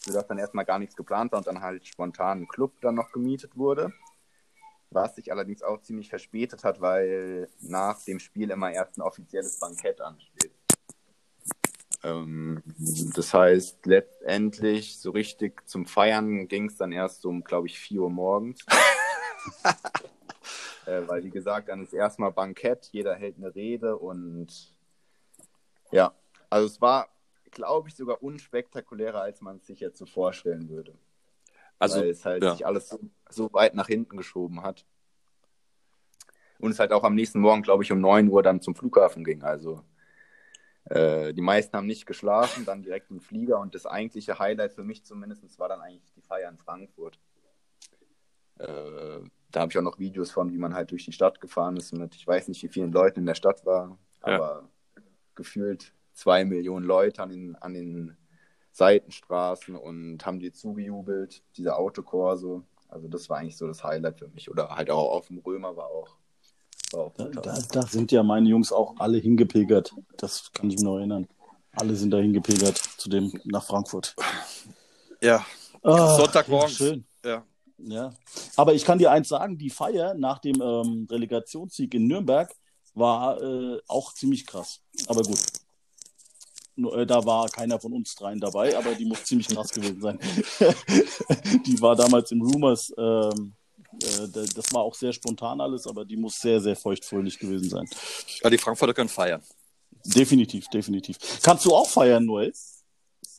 Sodass dann erstmal gar nichts geplant war und dann halt spontan ein Club dann noch gemietet wurde. Was sich allerdings auch ziemlich verspätet hat, weil nach dem Spiel immer erst ein offizielles Bankett ansteht. Ähm, das heißt, letztendlich so richtig zum Feiern ging es dann erst um, glaube ich, 4 Uhr morgens. (laughs) äh, weil, wie gesagt, dann ist erstmal Bankett, jeder hält eine Rede und ja, also es war, glaube ich, sogar unspektakulärer, als man es sich jetzt so vorstellen würde. Also, weil es halt ja. sich alles so, so weit nach hinten geschoben hat. Und es halt auch am nächsten Morgen, glaube ich, um 9 Uhr dann zum Flughafen ging. Also äh, die meisten haben nicht geschlafen, dann direkt im Flieger und das eigentliche Highlight für mich zumindest war dann eigentlich die Feier in Frankfurt. Äh, da habe ich auch noch Videos von, wie man halt durch die Stadt gefahren ist mit, ich weiß nicht, wie vielen Leuten in der Stadt war, Ja. aber gefühlt zwei Millionen Leute an den, an den Seitenstraßen und haben dir zugejubelt, diese Autokorso. Also das war eigentlich so das Highlight für mich. Oder halt auch auf dem Römer war auch, war auch Da, da, da sind ja meine Jungs auch alle hingepilgert. Das kann ich mich noch erinnern. Alle sind da hingepilgert zu dem nach Frankfurt. ja, Ah, Sonntagmorgens. Ja, schön. ja. Ja. Aber ich kann dir eins sagen, die Feier nach dem ähm, Relegationssieg in Nürnberg war äh, auch ziemlich krass. Aber gut. äh, da war keiner von uns dreien dabei, aber die muss ziemlich krass gewesen sein. (laughs) die war damals im Rumors, ähm, äh, das war auch sehr spontan alles, aber die muss sehr, sehr feuchtfröhlich gewesen sein. Ja, die Frankfurter können feiern. Definitiv, definitiv. Kannst du auch feiern, Noel?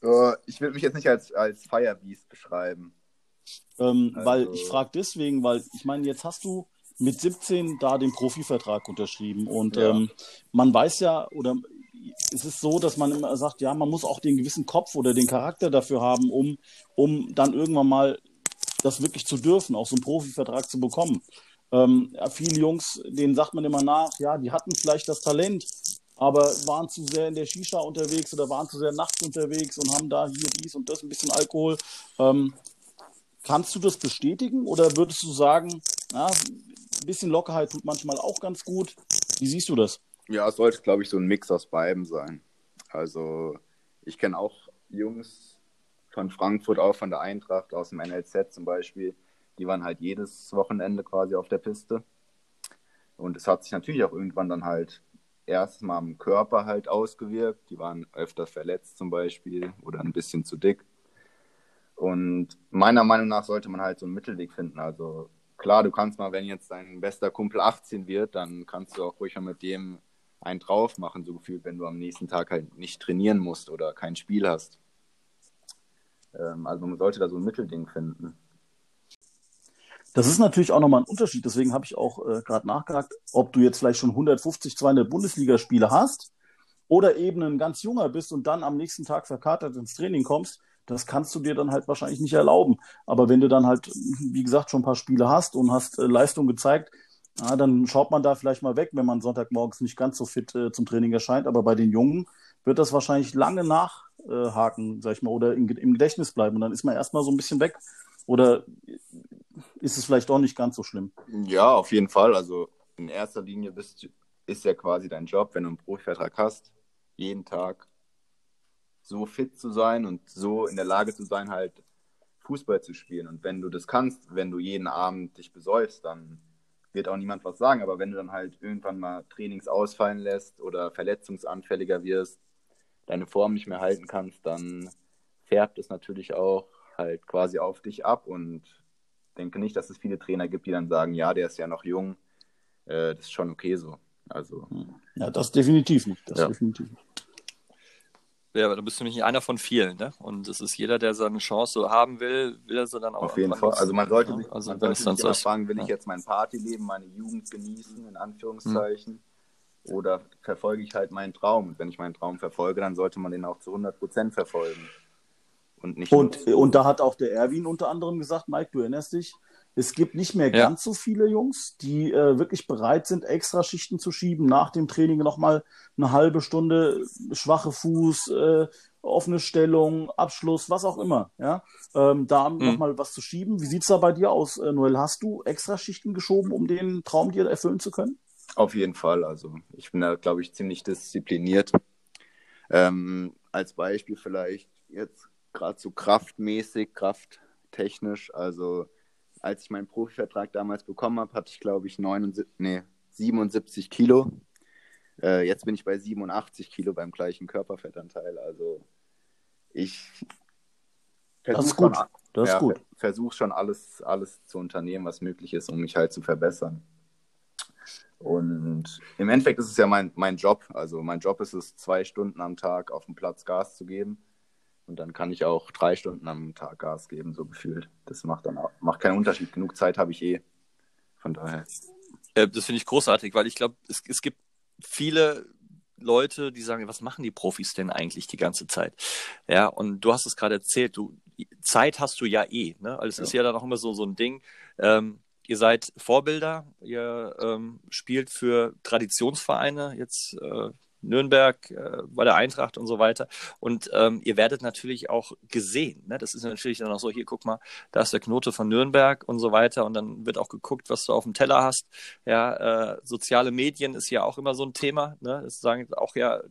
Uh, ich würde mich jetzt nicht als, als Firebeast beschreiben. Ähm, also... Weil ich frage deswegen, weil ich meine, jetzt hast du mit 17 da den Profivertrag unterschrieben und ja. ähm, man weiß ja, oder es ist so, dass man immer sagt, ja, man muss auch den gewissen Kopf oder den Charakter dafür haben, um, um dann irgendwann mal das wirklich zu dürfen, auch so einen Profivertrag zu bekommen. Ähm, viele Jungs, denen sagt man immer nach, ja, die hatten vielleicht das Talent, aber waren zu sehr in der Shisha unterwegs oder waren zu sehr nachts unterwegs und haben da hier dies und das, ein bisschen Alkohol. Ähm, kannst du das bestätigen oder würdest du sagen, ja, ein bisschen Lockerheit tut manchmal auch ganz gut? Wie siehst du das? Ja, es sollte, glaube ich, so ein Mix aus beiden sein. Also, ich kenne auch Jungs von Frankfurt, auch von der Eintracht, aus dem NLZ zum Beispiel. Die waren halt jedes Wochenende quasi auf der Piste. Und es hat sich natürlich auch irgendwann dann halt erstmal am Körper halt ausgewirkt. Die waren öfter verletzt zum Beispiel oder ein bisschen zu dick. Und meiner Meinung nach sollte man halt so einen Mittelweg finden. Also klar, du kannst mal, wenn jetzt dein bester Kumpel 18 wird, dann kannst du auch ruhig mal mit dem einen drauf machen, so gefühlt, wenn du am nächsten Tag halt nicht trainieren musst oder kein Spiel hast. Ähm, also man sollte da so ein Mittelding finden. Das ist natürlich auch nochmal ein Unterschied. Deswegen habe ich auch äh, gerade nachgehakt, ob du jetzt vielleicht schon 150, 200 Bundesligaspiele hast oder eben ein ganz junger bist und dann am nächsten Tag verkatert ins Training kommst. Das kannst du dir dann halt wahrscheinlich nicht erlauben. Aber wenn du dann halt, wie gesagt, schon ein paar Spiele hast und hast äh, Leistung gezeigt, ja, dann schaut man da vielleicht mal weg, wenn man Sonntagmorgens nicht ganz so fit äh, zum Training erscheint. Aber bei den Jungen wird das wahrscheinlich lange nachhaken, sag ich mal, oder im, im Gedächtnis bleiben. Und dann ist man erstmal so ein bisschen weg. Oder ist es vielleicht auch nicht ganz so schlimm. Ja, auf jeden Fall. Also in erster Linie bist, ist ja quasi dein Job, wenn du einen Profivertrag hast, jeden Tag so fit zu sein und so in der Lage zu sein, halt Fußball zu spielen. Und wenn du das kannst, wenn du jeden Abend dich besäufst, dann wird auch niemand was sagen. Aber wenn du dann halt irgendwann mal Trainings ausfallen lässt oder verletzungsanfälliger wirst, deine Form nicht mehr halten kannst, dann färbt es natürlich auch halt quasi auf dich ab und denke nicht, dass es viele Trainer gibt, die dann sagen, ja, der ist ja noch jung, äh, das ist schon okay so. Also. Ja, das definitiv nicht. Das ja. definitiv nicht. Ja, aber da bist du nicht einer von vielen, ne? Und es ist jeder, der seine Chance so haben will, will er sie dann auch. Auf jeden Fall. Also man sollte sich, also man sollte sich immer fragen, will ja. ich jetzt mein Partyleben, meine Jugend genießen, in Anführungszeichen, mhm. oder verfolge ich halt meinen Traum? Und wenn ich meinen Traum verfolge, dann sollte man den auch zu 100 Prozent verfolgen. Und, nicht und, und da hat auch der Erwin unter anderem gesagt, Mike, du erinnerst dich, es gibt nicht mehr ja. ganz so viele Jungs, die äh, wirklich bereit sind, extra Schichten zu schieben, nach dem Training nochmal eine halbe Stunde schwache Fuß, äh, offene Stellung, Abschluss, was auch immer. Ja? Ähm, da mhm. nochmal was zu schieben. Wie sieht es da bei dir aus, äh, Noel? Hast du extra Schichten geschoben, um den Traum dir erfüllen zu können? Auf jeden Fall. Also ich bin da, glaube ich, ziemlich diszipliniert. Ähm, als Beispiel vielleicht jetzt gerade so kraftmäßig, krafttechnisch. Also als ich meinen Profivertrag damals bekommen habe, hatte ich glaube ich 79, nee, 77 Kilo. Äh, jetzt bin ich bei 87 Kilo beim gleichen Körperfettanteil. Also ich versuche schon, das ja, versuch schon alles, alles zu unternehmen, was möglich ist, um mich halt zu verbessern. Und im Endeffekt ist es ja mein, mein Job. Also mein Job ist es, zwei Stunden am Tag auf dem Platz Gas zu geben. Und dann kann ich auch drei Stunden am Tag Gas geben, so gefühlt. Das macht dann auch, macht keinen Unterschied. Genug Zeit habe ich eh. Von daher. Äh, das finde ich großartig, weil ich glaube, es, es gibt viele Leute, die sagen, was machen die Profis denn eigentlich die ganze Zeit? Ja, und du hast es gerade erzählt, du, Zeit hast du ja eh, ne? Also es ja. ist ja dann auch immer so, so ein Ding. Ähm, ihr seid Vorbilder, ihr ähm, spielt für Traditionsvereine, jetzt äh, Nürnberg, äh, bei der Eintracht und so weiter. Und ähm, ihr werdet natürlich auch gesehen. Ne? Das ist natürlich dann auch so, hier, guck mal, da ist der Knote von Nürnberg und so weiter. Und dann wird auch geguckt, was du auf dem Teller hast. Ja, äh, soziale Medien ist ja auch immer so ein Thema. Ne? Das sagen auch ja,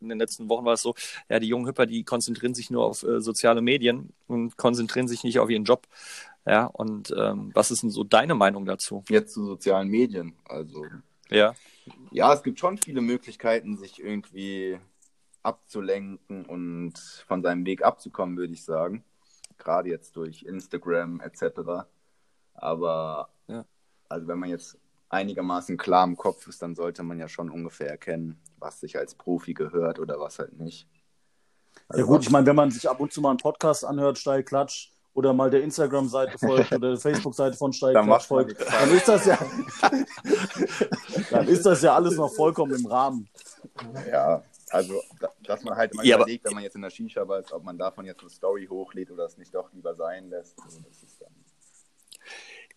in den letzten Wochen war es so, ja, die jungen Hüpper, die konzentrieren sich nur auf äh, soziale Medien und konzentrieren sich nicht auf ihren Job. Ja, und ähm, was ist denn so deine Meinung dazu? Jetzt zu sozialen Medien. Also ja. Ja, es gibt schon viele Möglichkeiten, sich irgendwie abzulenken und von seinem Weg abzukommen, würde ich sagen. Gerade jetzt durch Instagram etc. Aber Ja. also wenn man jetzt einigermaßen klar im Kopf ist, dann sollte man ja schon ungefähr erkennen, was sich als Profi gehört oder was halt nicht. Ja gut, ich meine, wenn man sich ab und zu mal einen Podcast anhört, Steil Klatsch, oder mal der Instagram-Seite folgt oder der Facebook-Seite von Steil Dann Klatsch macht man folgt, dann ist das ja (laughs) dann ist das ja alles noch vollkommen im Rahmen. Ja, also da- dass man halt immer Ja, aber- überlegt, wenn man jetzt in der Shisha war, ob man davon jetzt eine Story hochlädt oder es nicht doch lieber sein lässt. Also das ist dann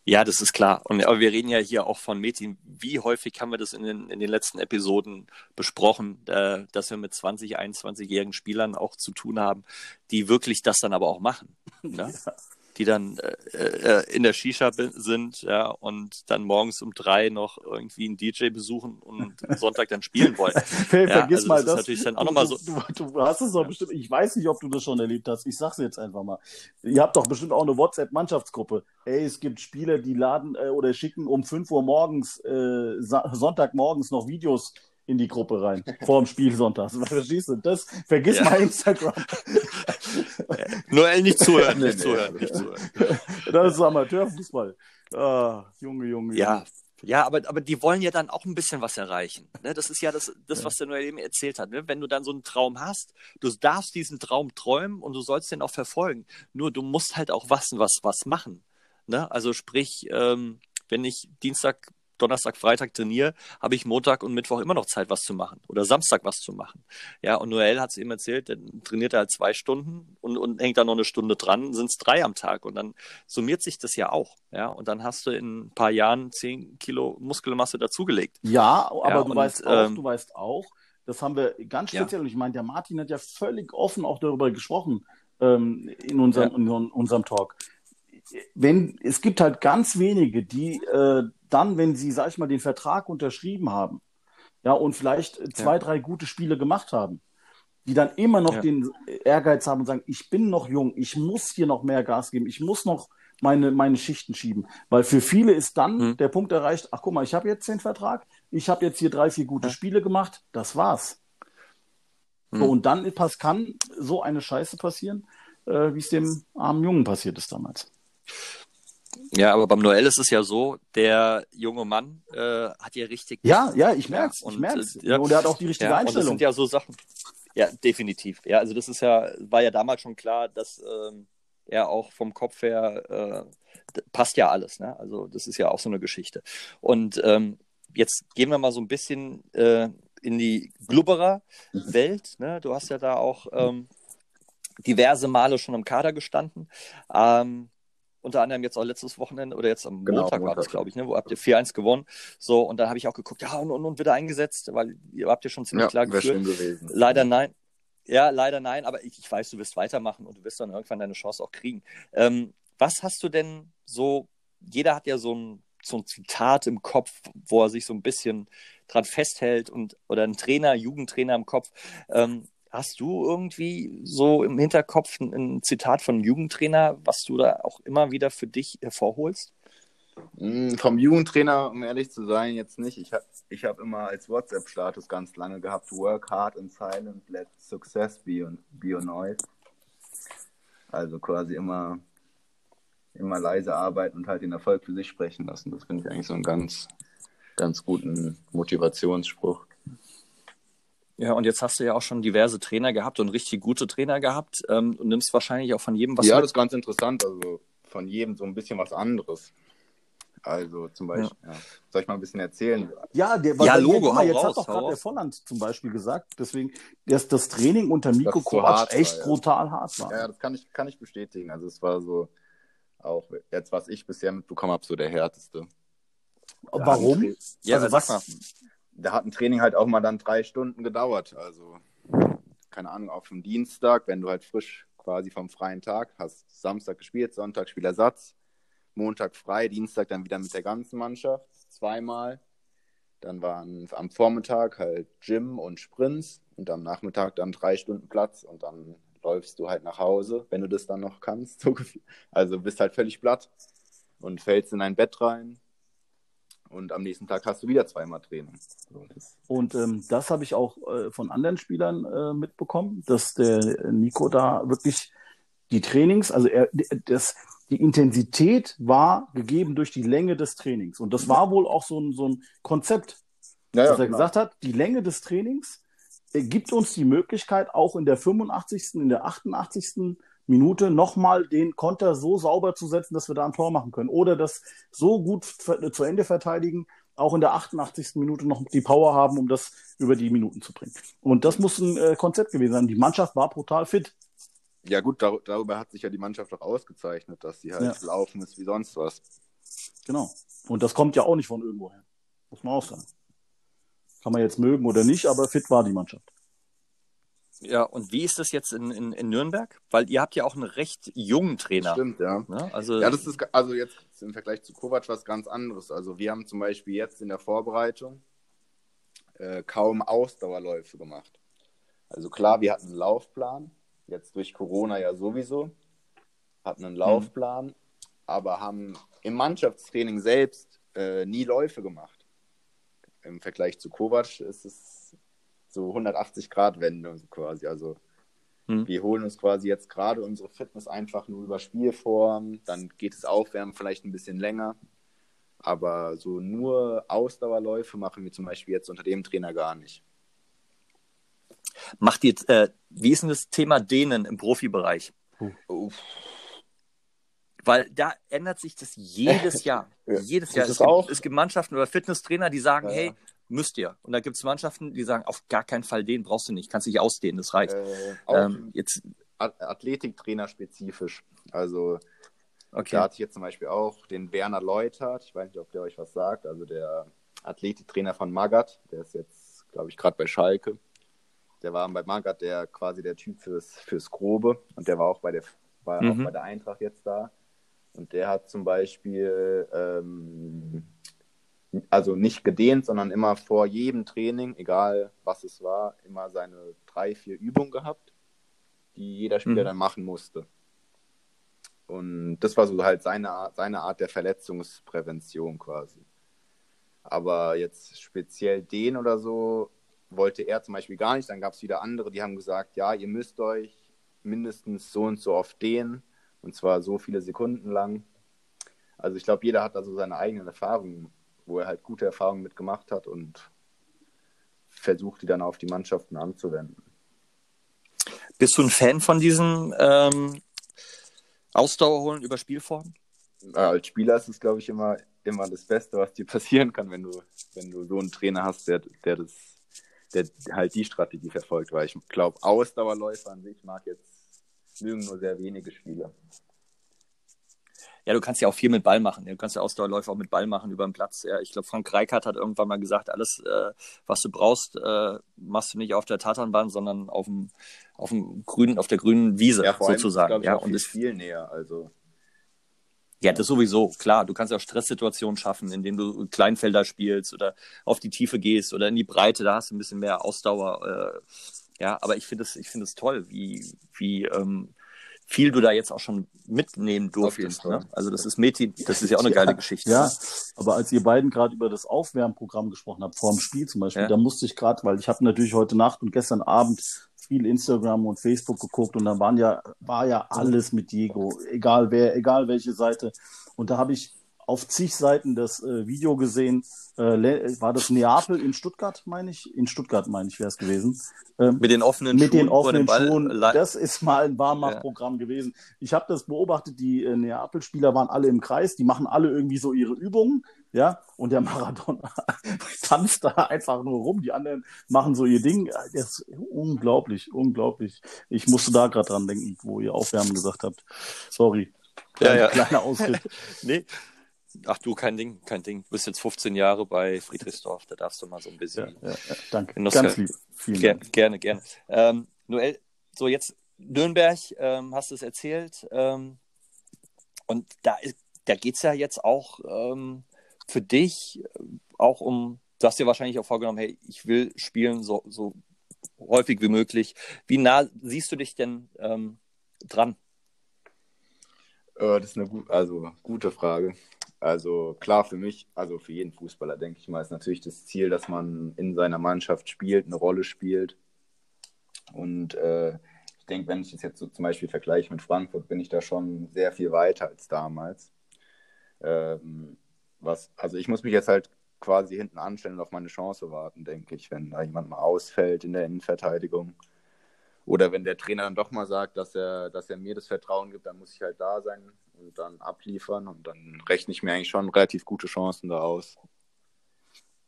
Ja, das ist klar. Und, aber wir reden ja hier auch von Metin. Wie häufig haben wir das in den, in den letzten Episoden besprochen, äh, dass wir mit 20, 21-jährigen Spielern auch zu tun haben, die wirklich das dann aber auch machen. Ne? Die dann äh, äh, in der Shisha sind ja, und dann morgens um drei noch irgendwie einen DJ besuchen und (laughs) Sonntag dann spielen wollen. (laughs) Ver Ja, vergiss also mal das ist das. natürlich dann auch du, noch mal so- Du, du hast es doch bestimmt, ich weiß nicht, ob du das schon erlebt hast. Ich sag's jetzt einfach mal. Ihr habt doch bestimmt auch eine WhatsApp-Mannschaftsgruppe. Ey, es gibt Spieler, die laden äh, oder schicken um 5 Uhr morgens, äh, Sonntagmorgens noch Videos in die Gruppe rein, vor dem Spiel sonntags. (laughs) Verstehst du? Das, vergiss Ja. mal Instagram. (laughs) Noel, nicht zuhören, nicht zuhören, nicht zuhören. Das ist Amateurfußball. Ah, Junge, Junge. Ja, ja, aber, aber die wollen ja dann auch ein bisschen was erreichen. Ne? Das ist ja das, das was der Noel eben erzählt hat. Ne? Wenn du dann so einen Traum hast, du darfst diesen Traum träumen und du sollst den auch verfolgen. Nur du musst halt auch was, was, was machen. Ne? Also sprich, ähm, wenn ich Dienstag, Donnerstag, Freitag trainiere, habe ich Montag und Mittwoch immer noch Zeit, was zu machen. Oder Samstag was zu machen. Ja, und Noel hat es eben erzählt, dann trainiert er halt zwei Stunden und, und hängt da noch eine Stunde dran, sind es drei am Tag. Und dann summiert sich das ja auch. Ja, und dann hast du in ein paar Jahren zehn Kilo Muskelmasse dazugelegt. Ja, aber Ja, du und, weißt auch, ähm, du weißt auch, das haben wir ganz Ja. speziell, und ich meine, der Martin hat ja völlig offen auch darüber gesprochen ähm, in, unserem, in unserem Talk. Wenn, es gibt halt ganz wenige, die äh, dann, wenn sie, sag ich mal, den Vertrag unterschrieben haben, ja, und vielleicht äh, zwei, Ja. drei gute Spiele gemacht haben, die dann immer noch Ja. den Ehrgeiz haben und sagen, ich bin noch jung, ich muss hier noch mehr Gas geben, ich muss noch meine, meine Schichten schieben. Weil für viele ist dann Hm. der Punkt erreicht, ach guck mal, ich habe jetzt den Vertrag, ich habe jetzt hier drei, vier gute Ja. Spiele gemacht, das war's. Hm. So, und dann pass, kann so eine Scheiße passieren, äh, wie es dem armen Jungen passiert ist damals. Ja, aber beim Noel ist es ja so, der junge Mann äh, hat ja richtig. Ja, ja, ich merk's, Ja, ich und, merk's. äh, ja. Und er hat auch die richtige Ja, und das Einstellung. sind ja so Sachen. Ja, definitiv. Ja, also das ist ja, war ja damals schon klar, dass ähm, er auch vom Kopf her äh, passt ja alles. Ne? Also das ist ja auch so eine Geschichte. Und ähm, jetzt gehen wir mal so ein bisschen äh, in die Glubberer-Welt. Ne? Du hast ja da auch ähm, diverse Male schon im Kader gestanden. Ähm, unter anderem jetzt auch letztes Wochenende oder jetzt am Genau, Montag war das, Montag. glaube ich, ne? wo habt ihr 4-1 gewonnen. So, und dann habe ich auch geguckt, ja, und, und, und wieder eingesetzt, weil ihr habt ja schon ziemlich Ja, klar geführt. gewesen. Leider nein. Ja, leider nein, aber ich, ich weiß, du wirst weitermachen und du wirst dann irgendwann deine Chance auch kriegen. Ähm, was hast du denn so, jeder hat ja so ein, so ein Zitat im Kopf, wo er sich so ein bisschen dran festhält und oder ein Trainer, Jugendtrainer im Kopf. Ähm, hast du irgendwie so im Hinterkopf ein, Zitat von Jugendtrainer, was du da auch immer wieder für dich hervorholst? Mm, Vom Jugendtrainer, um ehrlich zu sein, jetzt nicht. Ich habe ich hab immer als WhatsApp-Status ganz lange gehabt, work hard in silent, let success be, on, be your noise. Also quasi immer, immer leise arbeiten und halt den Erfolg für sich sprechen lassen. Das finde ich eigentlich so einen ganz, ganz guten Motivationsspruch. Ja, und jetzt hast du ja auch schon diverse Trainer gehabt und richtig gute Trainer gehabt ähm, und nimmst wahrscheinlich auch von jedem was ja, mit. das ist ganz interessant. Also von jedem so ein bisschen was anderes. Also zum Beispiel, ja. soll ich mal ein bisschen erzählen? Ja, der, Ja, Logo, mal, jetzt raus, hat doch gerade der. Volland zum Beispiel gesagt, deswegen, dass das Training unter Nico so Kovac war, echt ja. brutal hart war. Ja, ja, das kann ich, kann ich bestätigen. Also es war so, auch jetzt, was ich bisher mitbekommen habe, so der härteste. Warum? Ja, also sag was? Da hat ein Training halt auch mal dann drei Stunden gedauert. Also, keine Ahnung, auf dem Dienstag, wenn du halt frisch quasi vom freien Tag hast, Samstag gespielt, Sonntag Spielersatz, Montag frei, Dienstag dann wieder mit der ganzen Mannschaft, zweimal. Dann waren am Vormittag halt Gym und Sprints und am Nachmittag dann drei Stunden Platz und dann läufst du halt nach Hause, wenn du das dann noch kannst. (laughs) Also bist halt völlig platt und fällst in ein Bett rein. Und am nächsten Tag hast du wieder zweimal Training. Und ähm, das habe ich auch äh, von anderen Spielern äh, mitbekommen, dass der Nico da wirklich die Trainings, also er, das, die Intensität war gegeben durch die Länge des Trainings. Und das war wohl auch so ein, so ein Konzept, ja, ja, dass er genau. gesagt hat, die Länge des Trainings äh, gibt uns die Möglichkeit, auch in der 85., in der 88. Minute nochmal den Konter so sauber zu setzen, dass wir da ein Tor machen können. Oder das so gut zu Ende verteidigen, auch in der 88. Minute noch die Power haben, um das über die Minuten zu bringen. Und das muss ein äh, Konzept gewesen sein. Die Mannschaft war brutal fit. Ja gut, dar darüber hat sich ja die Mannschaft auch ausgezeichnet, dass sie halt Ja. laufen ist wie sonst was. Genau. Und das kommt ja auch nicht von irgendwoher. Muss man auch sagen. Kann man jetzt mögen oder nicht, aber fit war die Mannschaft. Ja, und wie ist das jetzt in, in, in Nürnberg? Weil ihr habt ja auch einen recht jungen Trainer. Stimmt, ja. Ne? Also, Ja, das ist also jetzt im Vergleich zu Kovac was ganz anderes. Also wir haben zum Beispiel jetzt in der Vorbereitung äh, kaum Ausdauerläufe gemacht. Also klar, wir hatten einen Laufplan, jetzt durch Corona ja sowieso, hatten einen Laufplan, aber haben im Mannschaftstraining selbst äh, nie Läufe gemacht. Im Vergleich zu Kovac ist es so 180 Grad Wende quasi. Also Hm. wir holen uns quasi jetzt gerade unsere Fitness einfach nur über Spielform, dann geht es Aufwärmen vielleicht ein bisschen länger. Aber so nur Ausdauerläufe machen wir zum Beispiel jetzt unter dem Trainer gar nicht. macht ihr, äh, wie ist denn das Thema Dehnen im Profibereich? Uff. Weil da ändert sich das jedes (laughs) Jahr. Ja, jedes Jahr. ist Es gibt, auch- es gibt Mannschaften oder Fitnesstrainer, die sagen, Ja, hey, ja. Müsst ihr. Und da gibt es Mannschaften, die sagen, auf gar keinen Fall den brauchst du nicht, kannst dich ausdehnen, das reicht. Äh, ähm, jetzt, Athletiktrainer spezifisch. Also da okay. hatte ich jetzt zum Beispiel auch den Werner Leutert, ich weiß nicht, ob der euch was sagt, also der Athletiktrainer von Magath, der ist jetzt, glaube ich, gerade bei Schalke. Der war bei Magath der quasi der Typ fürs, fürs Grobe und der war auch bei der war Mhm. auch bei der Eintracht jetzt da. Und der hat zum Beispiel ähm, also nicht gedehnt, sondern immer vor jedem Training, egal was es war, immer seine drei, vier Übungen gehabt, die jeder Spieler Mhm. dann machen musste. Und das war so halt seine Art, seine Art der Verletzungsprävention quasi. Aber jetzt speziell den oder so wollte er zum Beispiel gar nicht. Dann gab es wieder andere, die haben gesagt, ja, ihr müsst euch mindestens so und so oft dehnen. Und zwar so viele Sekunden lang. Also ich glaube, jeder hat da so seine eigenen Erfahrungen, wo er halt gute Erfahrungen mitgemacht hat und versucht, die dann auf die Mannschaften anzuwenden. Bist du ein Fan von diesem ähm, Ausdauerholen über Spielform? Äh, als Spieler ist es, glaube ich, immer, immer das Beste, was dir passieren kann, wenn du, wenn du so einen Trainer hast, der, der das, der halt die Strategie verfolgt, weil ich glaube, Ausdauerläufer an sich mag jetzt mögen nur sehr wenige Spieler. Ja, du kannst ja auch viel mit Ball machen. Du kannst ja Ausdauerläufe auch mit Ball machen über den Platz. Ja, ich glaube, Frank Reichardt hat irgendwann mal gesagt, alles, äh, was du brauchst, äh, machst du nicht auf der Tatanbahn, sondern auf dem, auf dem grünen, auf der grünen Wiese sozusagen. glaube ich, ja, auch und viel, es, viel näher. Also ja, das sowieso, klar. Du kannst ja auch Stresssituationen schaffen, indem du Kleinfelder spielst oder auf die Tiefe gehst oder in die Breite, da hast du ein bisschen mehr Ausdauer. Äh, ja, aber ich finde es, ich finde es toll, wie, wie, ähm, viel du da jetzt auch schon mitnehmen durftest. Ne? Also das ist Meti, das ist ja auch eine geile Geschichte. Ja, aber als ihr beiden gerade über das Aufwärmprogramm gesprochen habt, vor dem Spiel zum Beispiel, Ja. da musste ich gerade, weil ich habe natürlich heute Nacht und gestern Abend viel Instagram und Facebook geguckt und da waren ja, war ja alles mit Diego, egal wer, egal welche Seite. Und da habe ich auf zig Seiten das äh, Video gesehen. Äh, war das Neapel in Stuttgart, meine ich? In Stuttgart, meine ich, wäre es gewesen. Ähm, Mit den offenen mit den Schuhen dem offenen Ball. Schuhen. le- Das ist mal ein Warmachprogramm gewesen. Ich habe das beobachtet, die äh, Neapel-Spieler waren alle im Kreis, die machen alle irgendwie so ihre Übungen, ja, und der Maradona (laughs) tanzt da einfach nur rum, die anderen machen so ihr Ding. Das ist unglaublich, unglaublich. Ich musste da gerade dran denken, wo ihr Aufwärmen gesagt habt. Sorry. Ja, ja. Kleiner (laughs) Ausritt. nee. Ach du, kein Ding, kein Ding. Du bist jetzt 15 Jahre bei Friedrichsdorf, da darfst du mal so ein ja, bisschen. ja, ja, danke. Genoss- Ganz lieb. Vielen Ger Dank. gerne, gerne. Ähm, Noel, so jetzt Nürnberg, ähm, hast du es erzählt. Ähm, und da, da geht es ja jetzt auch ähm, für dich äh, auch um, du hast dir wahrscheinlich auch vorgenommen, hey, ich will spielen so, so häufig wie möglich. Wie nah siehst du dich denn ähm, dran? äh, das ist eine gut, also, gute Frage. Also klar, für mich, also für jeden Fußballer, denke ich mal, ist natürlich das Ziel, dass man in seiner Mannschaft spielt, eine Rolle spielt. Und äh, ich denke, wenn ich das jetzt so zum Beispiel vergleiche mit Frankfurt, bin ich da schon sehr viel weiter als damals. Ähm, was, also ich muss mich jetzt halt quasi hinten anstellen und auf meine Chance warten, denke ich, wenn da jemand mal ausfällt in der Innenverteidigung. Oder wenn der Trainer dann doch mal sagt, dass er, dass er mir das Vertrauen gibt, dann muss ich halt da sein und dann abliefern und dann rechne ich mir eigentlich schon relativ gute Chancen da aus.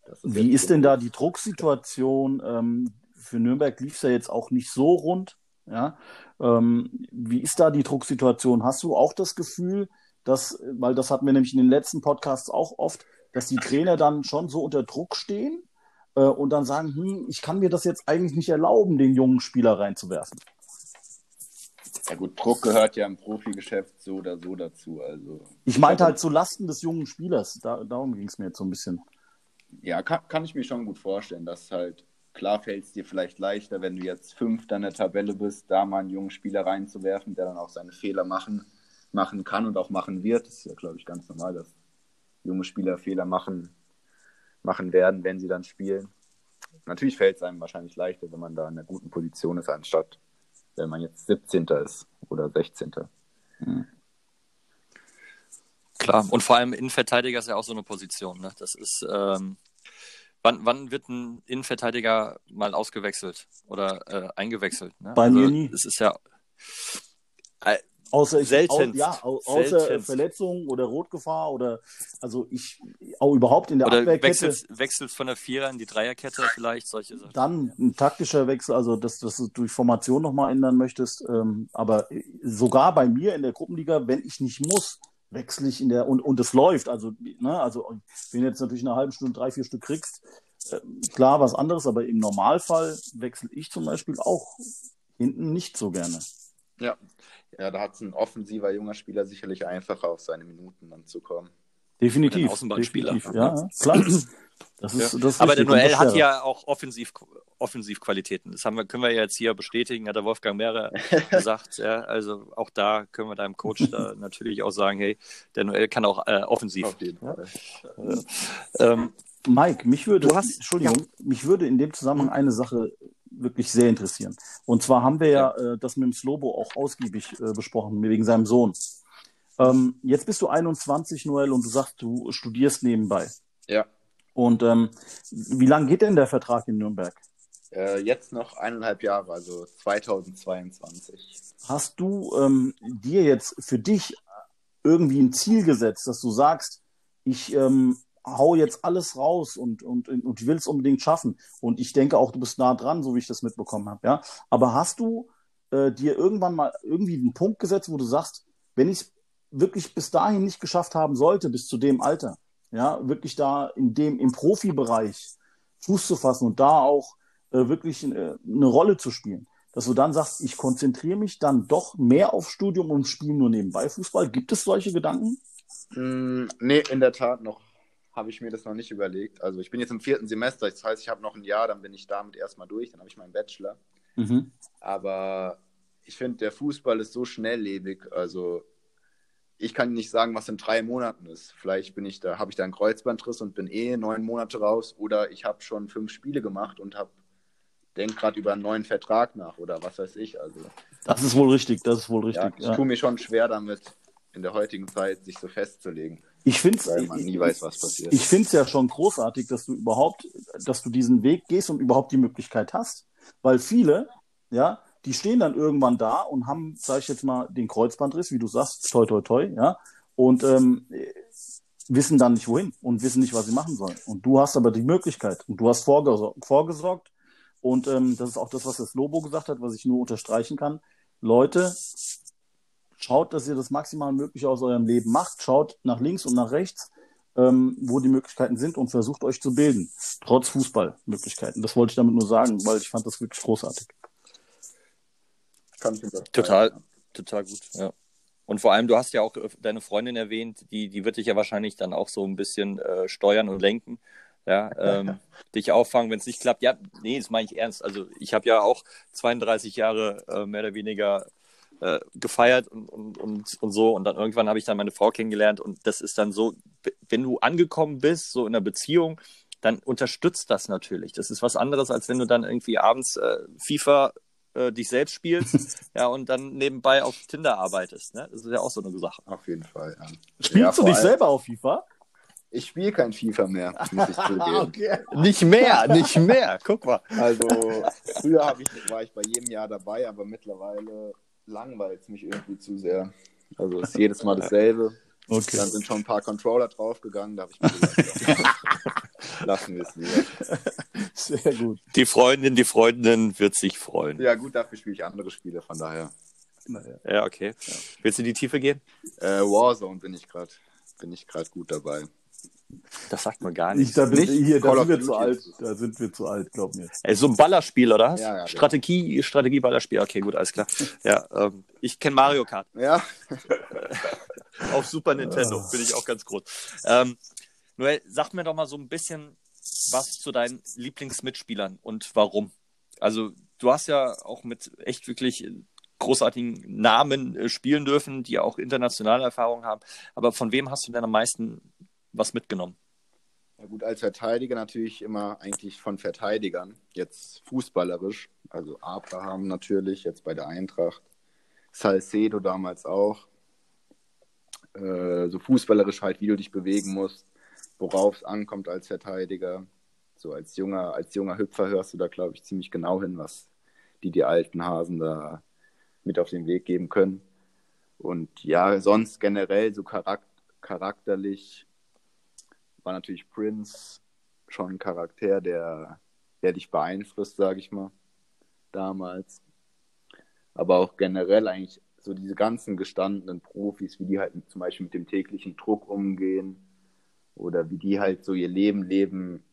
Ist Wie ist denn da die Drucksituation? Ähm, für Nürnberg lief es ja jetzt auch nicht so rund. Ja? Ähm, wie ist da die Drucksituation? Hast du auch das Gefühl, dass, weil das hatten wir nämlich in den letzten Podcasts auch oft, dass die Trainer dann schon so unter Druck stehen äh, und dann sagen, hm, ich kann mir das jetzt eigentlich nicht erlauben, den jungen Spieler reinzuwerfen. Ja gut, Druck gehört ja im Profigeschäft so oder so dazu. Also ich meinte halt zu Lasten des jungen Spielers. Da, darum ging es mir jetzt so ein bisschen. Ja, kann, kann ich mir schon gut vorstellen, dass halt klar fällt es dir vielleicht leichter, wenn du jetzt Fünfter in der Tabelle bist, da mal einen jungen Spieler reinzuwerfen, der dann auch seine Fehler machen, machen kann und auch machen wird. Das ist ja, glaube ich, ganz normal, dass junge Spieler Fehler machen, machen werden, wenn sie dann spielen. Natürlich fällt es einem wahrscheinlich leichter, wenn man da in einer guten Position ist, anstatt wenn man jetzt 17. ist oder 16. Hm. Klar, und vor allem Innenverteidiger ist ja auch so eine Position. Ne? Das ist, ähm, wann, wann wird ein Innenverteidiger mal ausgewechselt oder äh, eingewechselt? Ne? Bei also, mir nie. Es ist ja, äh, Außer, ich, Selten. Au, ja, au, außer Selten. Verletzung oder Rotgefahr oder also ich auch überhaupt in der oder Abwehrkette. Wechselt, wechselt von der Vierer in die Dreierkette vielleicht, solche Sachen. Dann ein taktischer Wechsel, also dass, dass du durch Formation nochmal ändern möchtest. Ähm, aber sogar bei mir in der Gruppenliga, wenn ich nicht muss, wechsle ich in der und, und es läuft. Also, ne, also wenn du jetzt natürlich eine halbe Stunde drei, vier Stück kriegst, äh, klar was anderes, aber im Normalfall wechsle ich zum Beispiel auch hinten nicht so gerne. Ja, ja, da hat es ein offensiver junger Spieler sicherlich einfacher, auf seine Minuten dann zu kommen. Definitiv. Außenbahnspieler. Definitiv, ja, klar. Das ist, ja. das ist Aber der Noel hat ja auch offensiv, Offensivqualitäten. Das haben wir, können wir jetzt hier bestätigen, hat der Wolfgang Mehrer (laughs) gesagt. Ja, also auch da können wir deinem Coach da (laughs) natürlich auch sagen, hey, der Noel kann auch äh, offensiv. Auf jeden Fall. Ja. Ähm, Mike, mich würde, du hast, Entschuldigung, ja. mich würde in dem Zusammenhang eine Sache wirklich sehr interessieren. Und zwar haben wir ja, äh, das mit dem Slobo auch ausgiebig äh, besprochen, wegen seinem Sohn. Ähm, jetzt bist du 21, Noel, und du sagst, du studierst nebenbei. Ja. Und ähm, wie lange geht denn der Vertrag in Nürnberg? Äh, jetzt noch eineinhalb Jahre, also 2022. Hast du ähm, dir jetzt für dich irgendwie ein Ziel gesetzt, dass du sagst, ich ähm, hau jetzt alles raus und, und, und will es unbedingt schaffen. Und ich denke auch, du bist nah dran, so wie ich das mitbekommen habe. Ja? Aber hast du äh, dir irgendwann mal irgendwie einen Punkt gesetzt, wo du sagst, wenn ich es wirklich bis dahin nicht geschafft haben sollte, bis zu dem Alter, ja, wirklich da in dem, im Profibereich Fuß zu fassen und da auch äh, wirklich äh, eine Rolle zu spielen, dass du dann sagst, ich konzentriere mich dann doch mehr auf Studium und spiele nur nebenbei Fußball. Gibt es solche Gedanken? Mm, nee, in der Tat noch habe ich mir das noch nicht überlegt. Also ich bin jetzt im vierten Semester, das heißt, ich habe noch ein Jahr, dann bin ich damit erstmal durch, dann habe ich meinen Bachelor. Mhm. Aber ich finde, der Fußball ist so schnelllebig. Also ich kann nicht sagen, was in drei Monaten ist. Vielleicht bin ich da, habe ich da einen Kreuzbandriss und bin eh neun Monate raus, oder ich habe schon fünf Spiele gemacht und habe denke gerade über einen neuen Vertrag nach oder was weiß ich. Also das ist wohl richtig, das ist wohl richtig. Ja, ich ja. tue mir schon schwer damit, in der heutigen Zeit sich so festzulegen. Ich finde passiert. Ich finde es ja schon großartig, dass du überhaupt, dass du diesen Weg gehst und überhaupt die Möglichkeit hast, weil viele, ja, die stehen dann irgendwann da und haben, sag ich jetzt mal, den Kreuzbandriss, wie du sagst, toi toi toi, ja, und ähm, wissen dann nicht wohin und wissen nicht, was sie machen sollen. Und du hast aber die Möglichkeit und du hast vorgesorgt, vorgesorgt und ähm, das ist auch das, was das Lobo gesagt hat, was ich nur unterstreichen kann. Leute, Schaut, dass ihr das maximal Mögliche aus eurem Leben macht. Schaut nach links und nach rechts, ähm, wo die Möglichkeiten sind und versucht euch zu bilden. Trotz Fußballmöglichkeiten. Das wollte ich damit nur sagen, weil ich fand das wirklich großartig. Total, total gut, ja. Und vor allem, du hast ja auch deine Freundin erwähnt, die, die wird dich ja wahrscheinlich dann auch so ein bisschen äh, steuern und lenken. Ja, ähm, (laughs) dich auffangen, wenn es nicht klappt. Ja, nee, das meine ich ernst. Also ich habe ja auch 32 Jahre äh, mehr oder weniger äh, gefeiert und, und, und, und so. Und dann irgendwann habe ich dann meine Frau kennengelernt und das ist dann so wenn du angekommen bist, so in einer Beziehung, dann unterstützt das natürlich. Das ist was anderes, als wenn du dann irgendwie abends äh, FIFA äh, dich selbst spielst, (laughs) ja, und dann nebenbei auf Tinder arbeitest. Ne? Das ist ja auch so eine Sache. Auf jeden Fall, ja. Spielst Ja, du dich selber auf FIFA? Ich spiele kein FIFA mehr, muss ich (laughs) zugeben. okay. Nicht mehr, nicht mehr. Guck mal. Also früher ich, war ich bei jedem Jahr dabei, aber mittlerweile langweilt es mich irgendwie zu sehr. Also ist jedes Mal dasselbe. Okay. Dann sind schon ein paar Controller draufgegangen, da habe ich mir gesagt, ja, (laughs) lassen wir es lieber. Sehr gut. Die Freundin, die Freundin wird sich freuen. Ja gut, dafür spiele ich andere Spiele, von daher. Naja. Ja, okay. Willst du in die Tiefe gehen? Äh, Warzone bin ich gerade bin ich gerade gut dabei. Das sagt man gar Ich, nicht. da bin, Nicht? hier, da sind wir zu alt. Da sind wir zu alt, glaub mir. Ey, so ein Ballerspiel, oder was? Ja, ja, genau. Strategie, Strategie-Ballerspiel. Okay, gut, alles klar. Ja, ähm, ich kenne Mario Kart. Ja, (laughs) Auf Super Nintendo bin ich auch ganz groß. Ähm, Noel, sag mir doch mal so ein bisschen was zu deinen Lieblingsmitspielern und warum. Also, du hast ja auch mit echt wirklich großartigen Namen äh, spielen dürfen, die auch internationale Erfahrung haben. Aber von wem hast du denn am meisten was mitgenommen? Ja gut, als Verteidiger natürlich immer eigentlich von Verteidigern. Jetzt fußballerisch, also Abraham natürlich, jetzt bei der Eintracht. Salcedo damals auch. Äh, so fußballerisch halt, wie du dich bewegen musst, worauf es ankommt als Verteidiger. So als junger, als junger Hüpfer hörst du da, glaube ich, ziemlich genau hin, was die, die alten Hasen da mit auf den Weg geben können. Und ja, sonst generell so charak charakterlich war natürlich Prince schon ein Charakter, der, der dich beeinflusst, sage ich mal, damals. Aber auch generell eigentlich so diese ganzen gestandenen Profis, wie die halt zum Beispiel mit dem täglichen Druck umgehen oder wie die halt so ihr Leben leben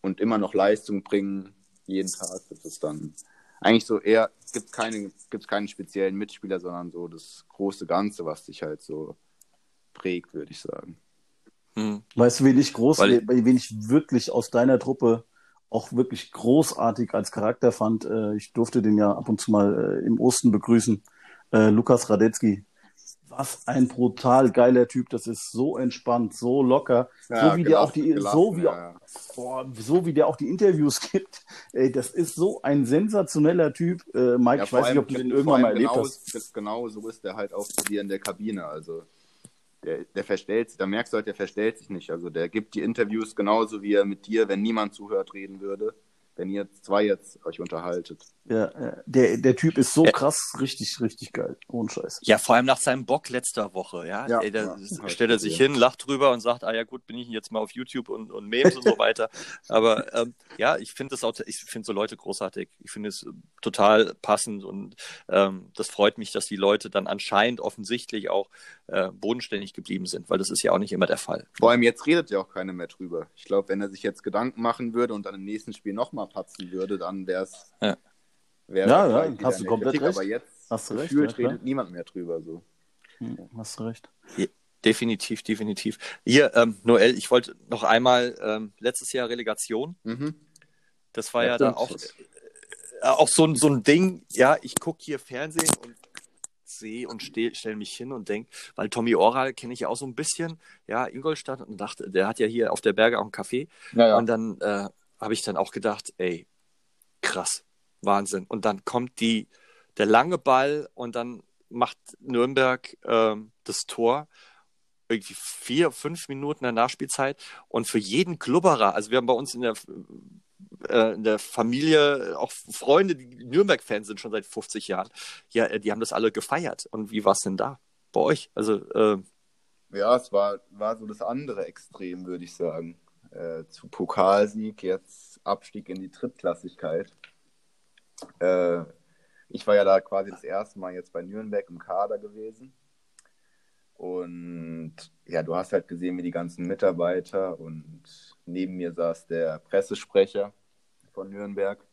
und immer noch Leistung bringen, jeden Tag. Das ist dann eigentlich so eher, gibt keine, gibt's keinen speziellen Mitspieler, sondern so das große Ganze, was dich halt so prägt, würde ich sagen. Hm. Weißt du, wen ich groß, Weil- wen ich wirklich aus deiner Truppe auch wirklich großartig als Charakter fand? Äh, ich durfte den ja ab und zu mal äh, im Osten begrüßen. Äh, Lukas Radetzky. Was ein brutal geiler Typ. Das ist so entspannt, so locker. so wie der auch die, gelassen, so wie, ja, ja. boah, so wie der auch die Interviews (laughs) gibt. Ey, das ist so ein sensationeller Typ. Äh, Mike, Ja, ich weiß nicht, ob du den irgendwann mal erlebt genau, hast. Genau so ist der halt auch dir in der Kabine. Also der, der verstellt sich, da merkst du halt, der verstellt sich nicht. Also der gibt die Interviews genauso wie er mit dir, wenn niemand zuhört, reden würde. Wenn ihr zwei jetzt euch unterhaltet. Ja, ja. der, der Typ ist so Ja. krass, richtig, richtig geil. Ohne Scheiß. Ja, vor allem nach seinem Bock letzter Woche, ja. Ja, Ey, da ja, stellt er ich sich hin, lacht drüber und sagt, ah ja gut, bin ich jetzt mal auf YouTube und, und Memes und so weiter. (laughs) Aber ähm, ja, ich finde das auch, ich finde so Leute großartig. Ich finde es äh, total passend und ähm, das freut mich, dass die Leute dann anscheinend offensichtlich auch äh, bodenständig geblieben sind, weil das ist ja auch nicht immer der Fall. Vor allem jetzt redet ja auch keiner mehr drüber. Ich glaube, wenn er sich jetzt Gedanken machen würde und dann im nächsten Spiel nochmal patzen würde, dann wäre es. Ja. Wär Ja, ja, hast du komplett Kritik, recht. Aber jetzt Hast du recht, gefühlt ja, redet niemand mehr drüber. So. Hm, hast du recht. Definitiv, definitiv. Hier, ähm, Noel, ich wollte noch einmal ähm, letztes Jahr Relegation. Mhm. Das war Ja, ja, da auch, äh, auch so, ein- so ein Ding, ja, ich gucke hier Fernsehen und sehe und stelle mich hin und denke, weil Tommy Oral kenne ich ja auch so ein bisschen, ja, Ingolstadt und dachte, der hat ja hier auf der Berge auch ein Café. Ja, ja. Und dann äh, habe ich dann auch gedacht, ey, krass, Wahnsinn. Und dann kommt die, der lange Ball und dann macht Nürnberg ähm, das Tor irgendwie vier, fünf Minuten der Nachspielzeit und für jeden Klubberer, also wir haben bei uns in der, äh, in der Familie auch Freunde, die Nürnberg-Fans sind schon seit 50 Jahren, ja, äh, die haben das alle gefeiert. Und wie war es denn da bei euch? Also, äh, Ja, es war, war so das andere Extrem, würde ich sagen. Äh, zu Pokalsieg, jetzt Abstieg in die Drittklassigkeit. Äh, ich war ja da quasi das erste Mal jetzt bei Nürnberg im Kader gewesen. Und ja, du hast halt gesehen, wie die ganzen Mitarbeiter und neben mir saß der Pressesprecher von Nürnberg,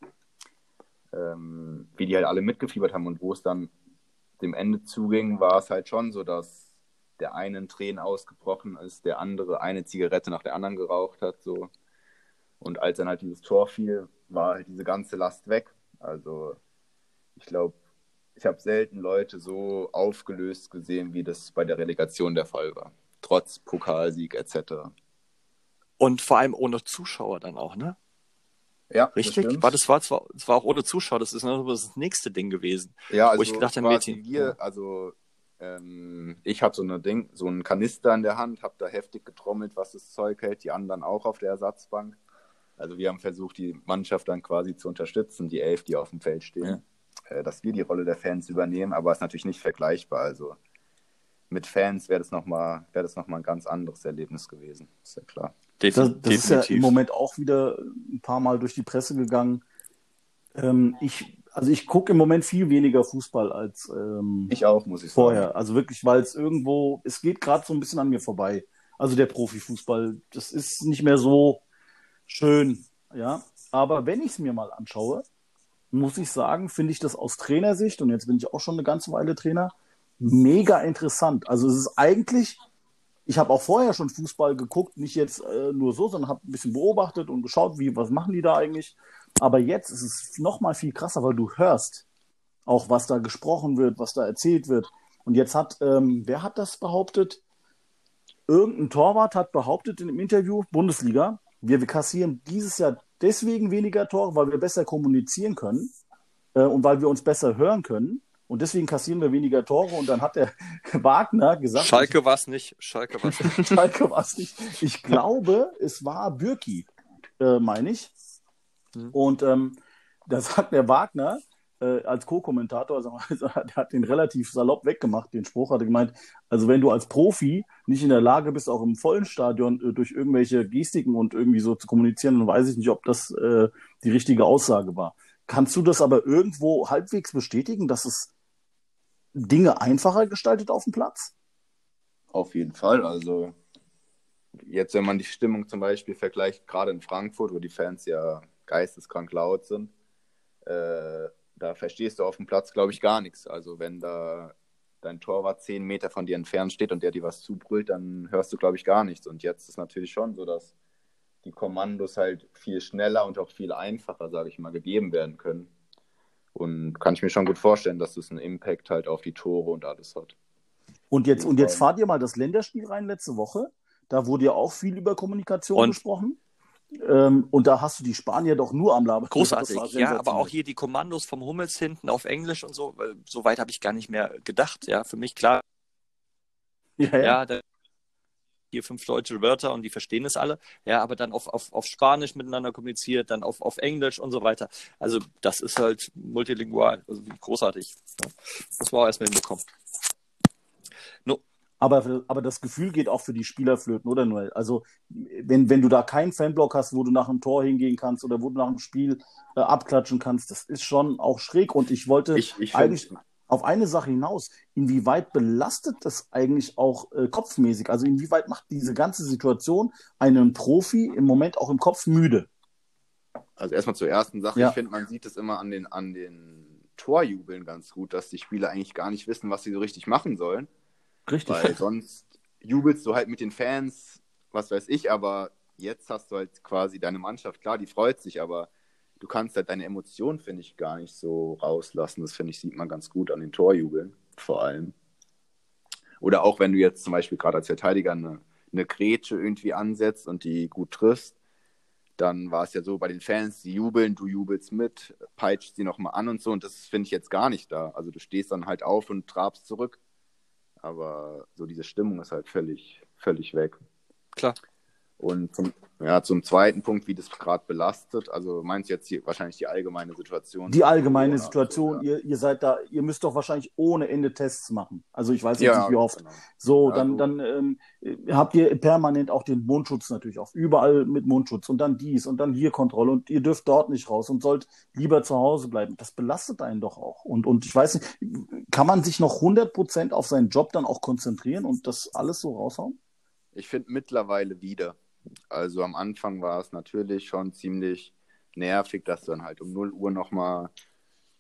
ähm, wie die halt alle mitgefiebert haben und wo es dann dem Ende zuging, war es halt schon so, dass der eine in Tränen ausgebrochen ist, der andere eine Zigarette nach der anderen geraucht hat, so. Und als dann halt dieses Tor fiel, war halt diese ganze Last weg. Also, ich glaube, ich habe selten Leute so aufgelöst gesehen, wie das bei der Relegation der Fall war. trotz Pokalsieg etc. Und vor allem ohne Zuschauer dann auch, ne? Ja, Richtig? Das war, das war zwar, das war auch ohne Zuschauer, das ist noch das nächste Ding gewesen. Ja, also wo ich gedacht habe, wir, also ähm, ich habe so eine Ding, so einen Kanister in der Hand, habe da heftig getrommelt, was das Zeug hält, die anderen auch auf der Ersatzbank. Also wir haben versucht, die Mannschaft dann quasi zu unterstützen, die elf, die auf dem Feld stehen, äh, dass wir die Rolle der Fans übernehmen, aber es ist natürlich nicht vergleichbar. Also mit Fans wäre das nochmal wär das noch mal ein ganz anderes Erlebnis gewesen, ist ja klar. Das, das ist ja definitiv. im Moment auch wieder ein paar Mal durch die Presse gegangen. Ähm, ich, also ich gucke im Moment viel weniger Fußball als ähm, Ich auch, muss ich vorher. sagen. Also wirklich, weil es irgendwo, es geht gerade so ein bisschen an mir vorbei. Also der Profifußball, das ist nicht mehr so schön, ja. Aber wenn ich es mir mal anschaue, muss ich sagen, finde ich das aus Trainersicht, und jetzt bin ich auch schon eine ganze Weile Trainer, mega interessant. Also es ist eigentlich, ich habe auch vorher schon Fußball geguckt, nicht jetzt äh, nur so, sondern habe ein bisschen beobachtet und geschaut, wie, was machen die da eigentlich. Aber jetzt ist es noch mal viel krasser, weil du hörst auch, was da gesprochen wird, was da erzählt wird. Und jetzt hat, ähm, wer hat das behauptet? Irgendein Torwart hat behauptet in einem Interview, Bundesliga, wir, wir kassieren dieses Jahr deswegen weniger Tore, weil wir besser kommunizieren können äh, und weil wir uns besser hören können. Und deswegen kassieren wir weniger Tore. Und dann hat der (laughs) Wagner gesagt, Schalke war es nicht. Schalke war es nicht. (laughs) Schalke war es nicht. Ich glaube, es war Bürki, äh, meine ich. Mhm. Und ähm, da sagt der Wagner äh, als Co-Kommentator, mal, (laughs) der hat den relativ salopp weggemacht, den Spruch, hat er gemeint, also wenn du als Profi nicht in der Lage bist, auch im vollen Stadion äh, durch irgendwelche Gestiken und irgendwie so zu kommunizieren, dann weiß ich nicht, ob das äh, die richtige Aussage war. Kannst du das aber irgendwo halbwegs bestätigen, dass es Dinge einfacher gestaltet auf dem Platz? Auf jeden Fall. Also jetzt, wenn man die Stimmung zum Beispiel vergleicht, gerade in Frankfurt, wo die Fans ja geisteskrank laut sind, äh, da verstehst du auf dem Platz, glaube ich, gar nichts. Also wenn da dein Torwart zehn Meter von dir entfernt steht und der dir was zubrüllt, dann hörst du, glaube ich, gar nichts. Und jetzt ist natürlich schon so, dass die Kommandos halt viel schneller und auch viel einfacher, sage ich mal, gegeben werden können. Und kann ich mir schon gut vorstellen, dass das einen Impact halt auf die Tore und alles hat. Und jetzt, und jetzt fahrt ihr mal das Länderspiel rein letzte Woche. Da wurde ja auch viel über Kommunikation Und- gesprochen. Ähm, und da hast du die Spanier doch nur am Labern. Großartig, ja, aber auch hier die Kommandos vom Hummels hinten auf Englisch und so, weil so weit habe ich gar nicht mehr gedacht. Ja, für mich klar, Ja, ja. ja, hier fünf deutsche Wörter und die verstehen es alle. Ja, aber dann auf, auf, auf Spanisch miteinander kommuniziert, dann auf, auf Englisch und so weiter. Also das ist halt multilingual, also großartig. Ja. Das war auch erstmal hinbekommen. Aber, aber das Gefühl geht auch für die Spieler flöten, oder Noel? Also, wenn, wenn du da keinen Fanblock hast, wo du nach einem Tor hingehen kannst oder wo du nach einem Spiel äh, abklatschen kannst, das ist schon auch schräg. Und ich wollte Ich, ich eigentlich auf eine Sache hinaus. Inwieweit belastet das eigentlich auch äh, kopfmäßig? Also, inwieweit macht diese ganze Situation einen Profi im Moment auch im Kopf müde? also erstmal zur ersten Sache. Ja. Ich finde, man sieht es immer an den, an den Torjubeln ganz gut, dass die Spieler eigentlich gar nicht wissen, was sie so richtig machen sollen. Richtig. Weil sonst jubelst du halt mit den Fans, was weiß ich, aber jetzt hast du halt quasi deine Mannschaft, klar, die freut sich, aber du kannst halt deine Emotionen, finde ich, gar nicht so rauslassen. Das finde ich, sieht man ganz gut an den Torjubeln, vor allem. Oder auch wenn du jetzt zum Beispiel gerade als Verteidiger eine, eine Grätsche irgendwie ansetzt und die gut triffst, dann war es ja so bei den Fans, die jubeln, du jubelst mit, peitscht sie nochmal an und so. Und das finde ich jetzt gar nicht da. Also du stehst dann halt auf und trabst zurück. Aber so diese Stimmung ist halt völlig, völlig weg. Klar. Und zum, ja, zum zweiten Punkt, wie das gerade belastet. Also meinst du jetzt die, wahrscheinlich die allgemeine Situation? Die allgemeine Corona, Situation, ja. ihr, ihr seid da, ihr müsst doch wahrscheinlich ohne Ende Tests machen. Also ich weiß jetzt Ja, nicht, wie oft. genau. So, Ja, dann, dann ähm, habt ihr permanent auch den Mundschutz natürlich auf. Überall mit Mundschutz und dann dies und dann hier Kontrolle und ihr dürft dort nicht raus und sollt lieber zu Hause bleiben. Das belastet einen doch auch. Und, und ich weiß nicht, kann man sich noch 100% auf seinen Job dann auch konzentrieren und das alles so raushauen? Ich finde mittlerweile wieder. Also am Anfang war es natürlich schon ziemlich nervig, dass du dann halt um 0 Uhr nochmal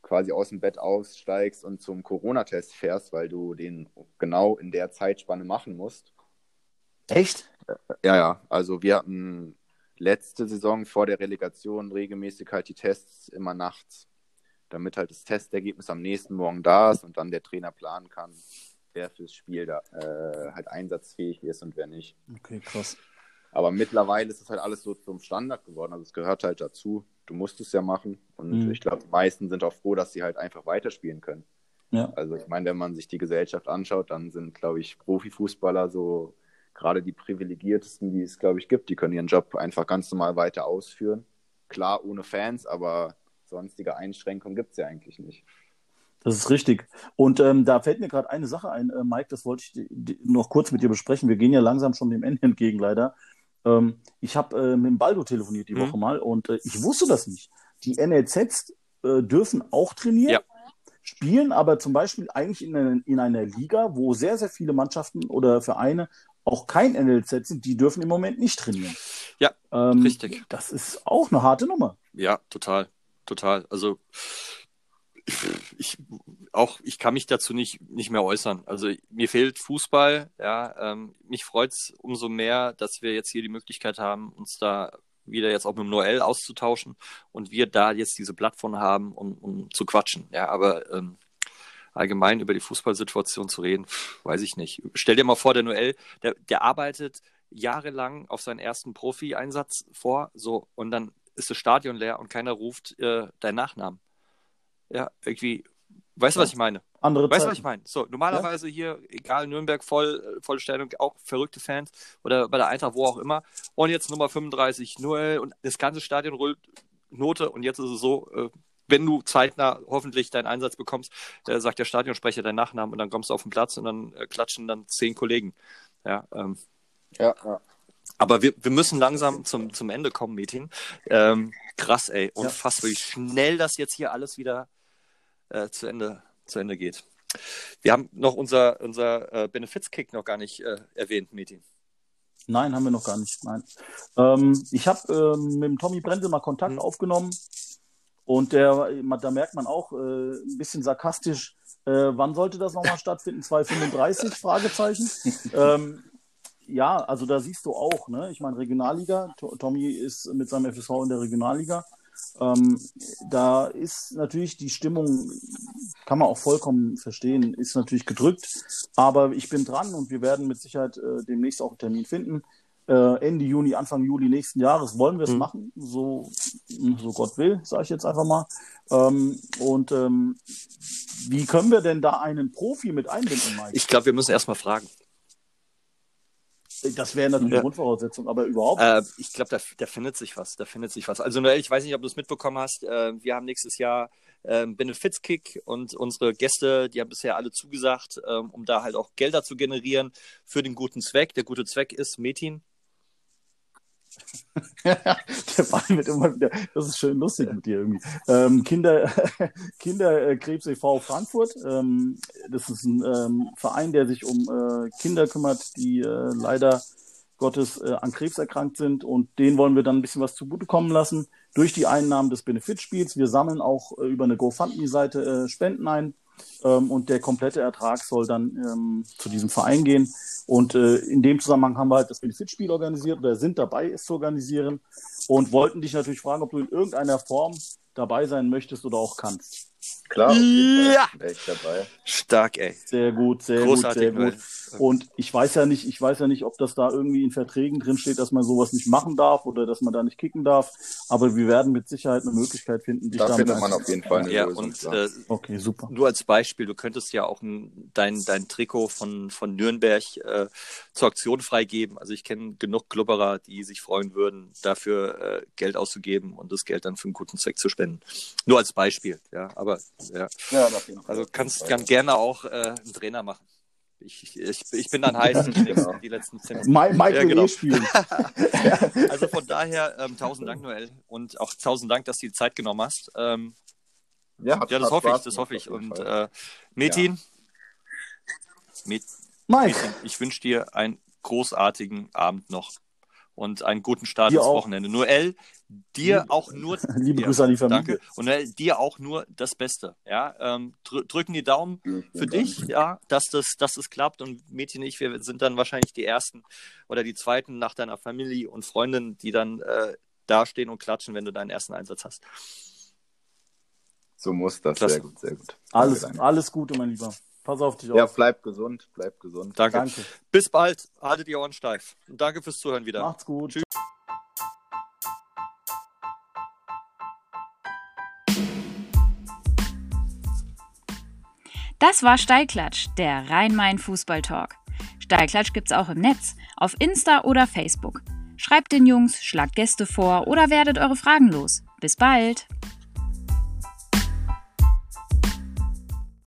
quasi aus dem Bett aussteigst und zum Corona-Test fährst, weil du den genau in der Zeitspanne machen musst. Echt? Ja, ja. Also wir hatten letzte Saison vor der Relegation regelmäßig halt die Tests immer nachts, damit halt das Testergebnis am nächsten Morgen da ist und dann der Trainer planen kann, wer fürs Spiel da äh, halt einsatzfähig ist und wer nicht. Okay, krass. Aber mittlerweile ist es halt alles so zum Standard geworden. Also es gehört halt dazu. Du musst es ja machen. Und Mhm. ich glaube, die meisten sind auch froh, dass sie halt einfach weiterspielen können. Ja. Also ich meine, wenn man sich die Gesellschaft anschaut, dann sind, glaube ich, Profifußballer so gerade die privilegiertesten, die es, glaube ich, gibt. Die können ihren Job einfach ganz normal weiter ausführen. Klar, ohne Fans, aber sonstige Einschränkungen gibt es ja eigentlich nicht. Das ist richtig. Und ähm, da fällt mir gerade eine Sache ein, äh, Mike, das wollte ich noch kurz mit dir besprechen. Wir gehen ja langsam schon dem Ende entgegen, leider. Ähm, ich habe äh, mit dem Baldo telefoniert die Mhm. Woche mal und äh, ich wusste das nicht. Die NLZs äh, dürfen auch trainieren, Ja. spielen aber zum Beispiel eigentlich in, einer- in einer Liga, wo sehr, sehr viele Mannschaften oder Vereine auch kein NLZ sind, die dürfen im Moment nicht trainieren. Ja, Ähm, richtig. Das ist auch eine harte Nummer. Ja, total, total. Also ich auch ich kann mich dazu nicht nicht mehr äußern. Also mir fehlt Fußball. Ja, ähm, mich freut's umso mehr, dass wir jetzt hier die Möglichkeit haben, uns da wieder jetzt auch mit dem Noel auszutauschen und wir da jetzt diese Plattform haben, um, um zu quatschen. Ja, aber ähm, allgemein über die Fußballsituation zu reden, weiß ich nicht. Stell dir mal vor, der Noel, der, der arbeitet jahrelang auf seinen ersten Profi-Einsatz vor, so, und dann ist das Stadion leer und keiner ruft äh, deinen Nachnamen. Ja, irgendwie, weißt du, Ja. was ich meine? Andere Weißt du, was ich meine? So, normalerweise hier, egal, Nürnberg voll, volle Stellung, auch verrückte Fans oder bei der Eintracht, wo auch immer. Und jetzt Nummer 35, Noel und das ganze Stadion rollt Note und jetzt ist es so, äh, wenn du zeitnah hoffentlich deinen Einsatz bekommst, äh, sagt der Stadionsprecher deinen Nachnamen und dann kommst du auf den Platz und dann äh, klatschen dann zehn Kollegen. Ja, ähm, Ja, ja. Aber wir, wir müssen langsam zum, zum Ende kommen, Metin. Ähm, krass, ey. Unfassbar, wie schnell das jetzt hier alles wieder äh, zu, Ende, zu Ende geht. Wir haben noch unser, unser äh, Benefits-Kick noch gar nicht äh, erwähnt, Metin. Nein, haben wir noch gar nicht. Nein. Ähm, ich habe ähm, mit dem Tommy Brendel mal Kontakt Mhm. aufgenommen und der, da merkt man auch äh, ein bisschen sarkastisch, äh, wann sollte das nochmal stattfinden? (laughs) 235? Fragezeichen. ähm, ja, also da siehst du auch, ne? Ich meine, Regionalliga, To- Tommy ist mit seinem FSV in der Regionalliga. Ähm, da ist natürlich die Stimmung, kann man auch vollkommen verstehen, ist natürlich gedrückt. Aber ich bin dran und wir werden mit Sicherheit äh, demnächst auch einen Termin finden. Äh, Ende Juni, Anfang Juli nächsten Jahres wollen wir es Mhm. machen, so, so Gott will, sage ich jetzt einfach mal. Ähm, und ähm, wie können wir denn da einen Profi mit einbinden, Mike? Ich glaube, wir müssen erstmal fragen. Das wäre natürlich eine Grundvoraussetzung, aber überhaupt. Äh, ich glaube, da, da findet sich was. Da findet sich was. Also Noel, ich weiß nicht, ob du es mitbekommen hast. Äh, wir haben nächstes Jahr ähm, Benefits-Kick und unsere Gäste, die haben bisher alle zugesagt, ähm, um da halt auch Gelder zu generieren für den guten Zweck. Der gute Zweck ist Metin. (laughs) der Ball wird immer wieder, das ist schön lustig mit dir irgendwie. Ähm, Kinder, (laughs) Kinderkrebs e.V. Frankfurt, ähm, das ist ein ähm, Verein, der sich um äh, Kinder kümmert, die äh, leider Gottes äh, an Krebs erkrankt sind und denen wollen wir dann ein bisschen was zugutekommen lassen durch die Einnahmen des Benefitspiels. Wir sammeln auch äh, über eine GoFundMe-Seite äh, Spenden ein ähm, und der komplette Ertrag soll dann ähm, zu diesem Verein gehen. Und äh, in dem Zusammenhang haben wir halt das Benefitspiel organisiert oder sind dabei, es zu organisieren und wollten dich natürlich fragen, ob du in irgendeiner Form dabei sein möchtest oder auch kannst. Klar, Ja. Stark, ey. Sehr gut, sehr Großartig, gut, sehr gut. Und ich weiß ja nicht, ich weiß ja nicht, ob das da irgendwie in Verträgen drin steht, dass man sowas nicht machen darf oder dass man da nicht kicken darf. Aber wir werden mit Sicherheit eine Möglichkeit finden, dich Da damit findet man auf jeden Fall eine Ja, Lösung. und äh, Okay, super. nur als Beispiel, du könntest ja auch ein, dein, dein Trikot von, von Nürnberg äh, zur Auktion freigeben. Also ich kenne genug Glubberer, die sich freuen würden, dafür äh, Geld auszugeben und das Geld dann für einen guten Zweck zu spenden. Nur als Beispiel, ja. Aber ja. ja, Fall. Also kannst kann gerne auch äh, einen Trainer machen. Ich, ich, ich bin dann heiß (laughs) nächsten, die letzten zehn Minuten. Mike, Ja, genau. spielen. (laughs) Also von daher ähm, tausend Dank, Noel. Und auch tausend Dank, dass du die Zeit genommen hast. Ähm, ja, hat- ja, das hoffe ich, Spaß das gemacht, hoffe ich. Und äh, Metin, Met, Mike, Metin, ich wünsche dir einen großartigen Abend noch und einen guten Start ins auch. Wochenende. Noel, dir Liebe- auch nur (laughs) liebe Ja, Grüße an die Familie. Danke. Und Noel, dir auch nur das Beste. Ja, ähm, drü drücken die Daumen Vielen, für dich, Dank. ja, dass das, dass das klappt. Und Mädchen und ich, wir sind dann wahrscheinlich die ersten oder die zweiten nach deiner Familie und Freundin, die dann äh, dastehen und klatschen, wenn du deinen ersten Einsatz hast. So muss das. Klasse. Sehr gut, sehr gut. Alles, alles Gute, mein Lieber. Pass auf dich Ja, auf. bleib gesund, bleib gesund. Danke. Danke. Bis bald. Haltet die Ohren steif. Und danke fürs Zuhören wieder. Macht's gut. Tschüss. Das war Steilklatsch, der Rhein-Main-Fußball-Talk. Steilklatsch gibt's auch im Netz, auf Insta oder Facebook. Schreibt den Jungs, schlagt Gäste vor oder werdet eure Fragen los. Bis bald!